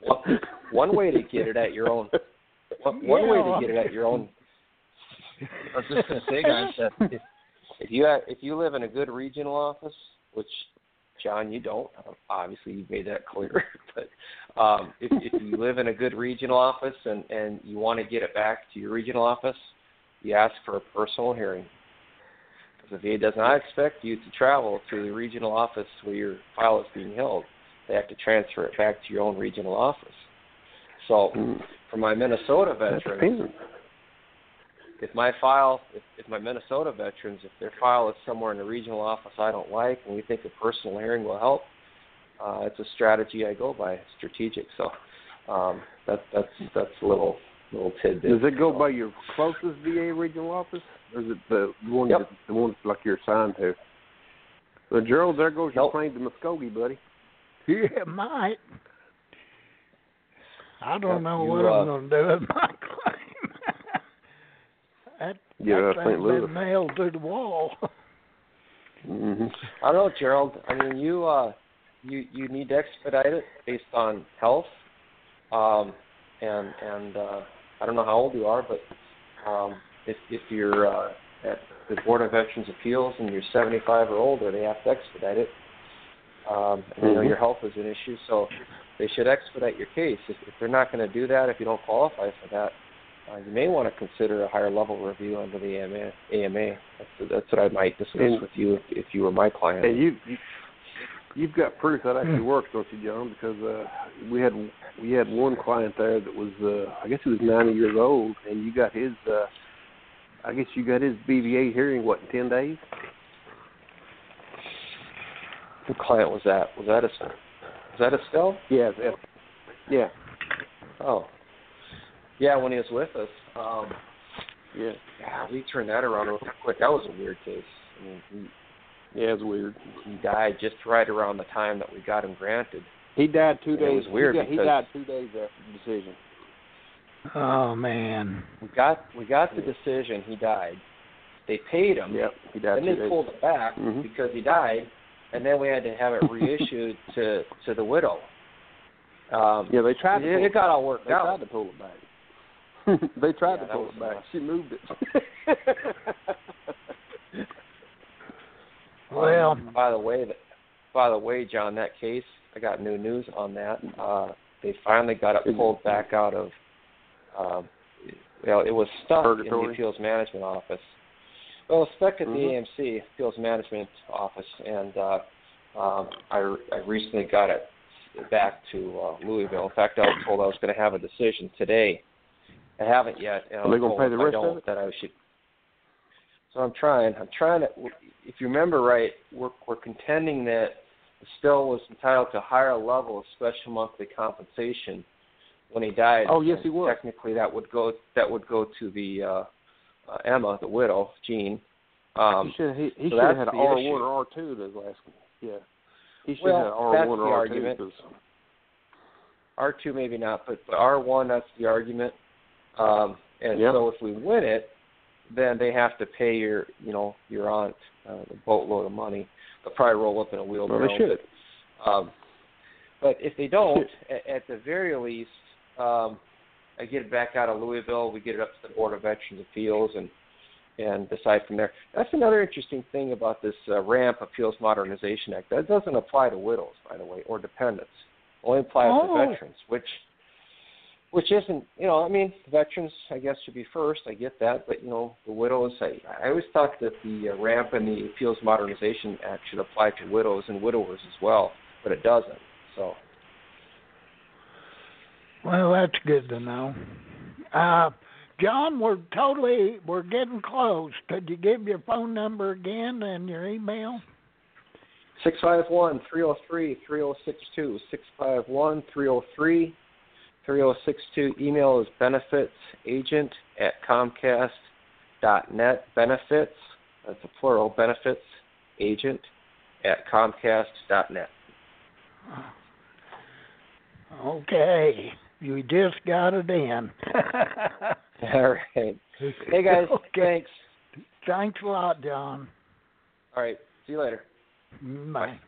One, one way to get it at your own. One, one way to get it at your own. I was just going to say, guys, that if, if you ha if you live in a good regional office, which John, you don't. Obviously, you've made that clear. but um, if, if you live in a good regional office and and you want to get it back to your regional office, you ask for a personal hearing. Because if he does not expect you to travel to the regional office where your file is being held, they have to transfer it back to your own regional office. So, Mm, for my Minnesota veterans. If my file, if, if my Minnesota veterans, if their file is somewhere in a regional office I don't like, and we think a personal hearing will help, uh, it's a strategy I go by, strategic. So um, that's that's that's a little little tidbit. Does it go by your closest VA regional office, or is it the one Yep. that, the one like you're assigned to? Well, Gerald, there goes your Nope. plane to Muskogee, buddy. yeah, it might. I don't Yep, know you, what uh, I'm going to do with my claim. That Yeah, that St. thing's Louis. been nailed to the wall. hmm I don't know, Gerald. I mean, you uh, you you need to expedite it based on health, um, and and uh, I don't know how old you are, but um, if if you're uh, at the Board of Veterans Appeals and you're 75 or older, they have to expedite it. Um, and you know Mhm. your health is an issue, so they should expedite your case. If, if they're not going to do that, if you don't qualify for that, uh, you may want to consider a higher level review under the AMA. AMA. That's, that's what I might discuss And- with you if, if you were my client. And you, you you've got proof that actually works, don't you, John? Because uh, we had we had one client there that was uh, I guess he was 90 years old, and you got his uh, I guess you got his BVA hearing what in 10 days. What client was that? Was that a was that a Estelle? Yeah, yeah, Oh, yeah. When he was with us, um, yeah, yeah, we turned that around real quick. That was a weird case. I mean, he, yeah. It's weird. he, he died just right around the time that we got him granted. He died two It days. was weird He, got, he died two days after the decision. oh man. We got we got the decision. He died. They paid him. Yep, he died Then two they days. pulled it back Mhm. because he died, and then we had to have it reissued to to the widow. Um, Yeah, they tried to. it, pull it got all worked They out. tried to pull it back. they tried Yeah, to pull it back. rough. She moved it. Well, Um, by the way, that by the way, John, that case, I got new news on that. Uh, they finally got it pulled back out of. Um, well, it was stuck in the appeals management office. Well, it was stuck at Mhm. the AMC appeals management office, and uh, um, I, I recently got it back to uh, Louisville. In fact, I was told I was going to have a decision today. I haven't yet. And Are they gonna pay the rest of it? That I should. So I'm trying. I'm trying to. If you remember right, we're we're contending that Still was entitled to a higher level of special monthly compensation when he died. Oh, yes, And he was. Technically, that would go that would go to the uh, uh, Emma, the widow, Jean. Um, he should he, he so should have had R one or R two to his last one. Yeah. He should Well, have had R one or R two argument. R two maybe not, but, but R one that's the argument. Um, and Yep. so if we win it, then they have to pay your you know your aunt uh, a boatload of money. They'll probably roll up in a wheelbarrow. well, they should. But, um, but if they don't, at, at the very least, um, I get it back out of Louisville. We get it up to the Board of Veterans Appeals and and decide from there. That's another interesting thing about this uh, RAMP Appeals Modernization Act. That doesn't apply to widows, by the way, or dependents. Only applies Oh. to veterans, which which isn't, you know, I mean, veterans, I guess, should be first. I get that, but you know, the widows. I, I always thought that the uh, RAMP and the Appeals Modernization Act should apply to widows and widowers as well, but it doesn't. So, well, that's good to know. Uh, John, we're totally we're getting close. Could you give your phone number again and your email? Six five one three zero three three zero six two. Six five one three zero three three zero six two. Email is benefits agent at comcast dot net. Benefits that's a plural. Benefits agent at comcast dot net. Okay, you just got it in. All right. Hey guys, Okay. thanks. Thanks a lot, John. All right. See you later. Bye.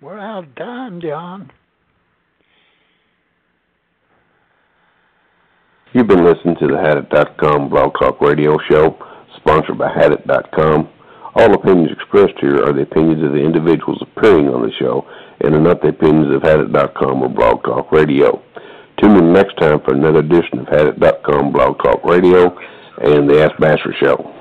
We're out of time, John. You've been listening to the Hadit.com Blog Talk Radio Show, sponsored by Hadit.com. All opinions expressed here are the opinions of the individuals appearing on the show and are not the opinions of Hadit.com or Blog Talk Radio. Tune in next time for another edition of Hadit.com Blog Talk Radio and the Ask Basher Show.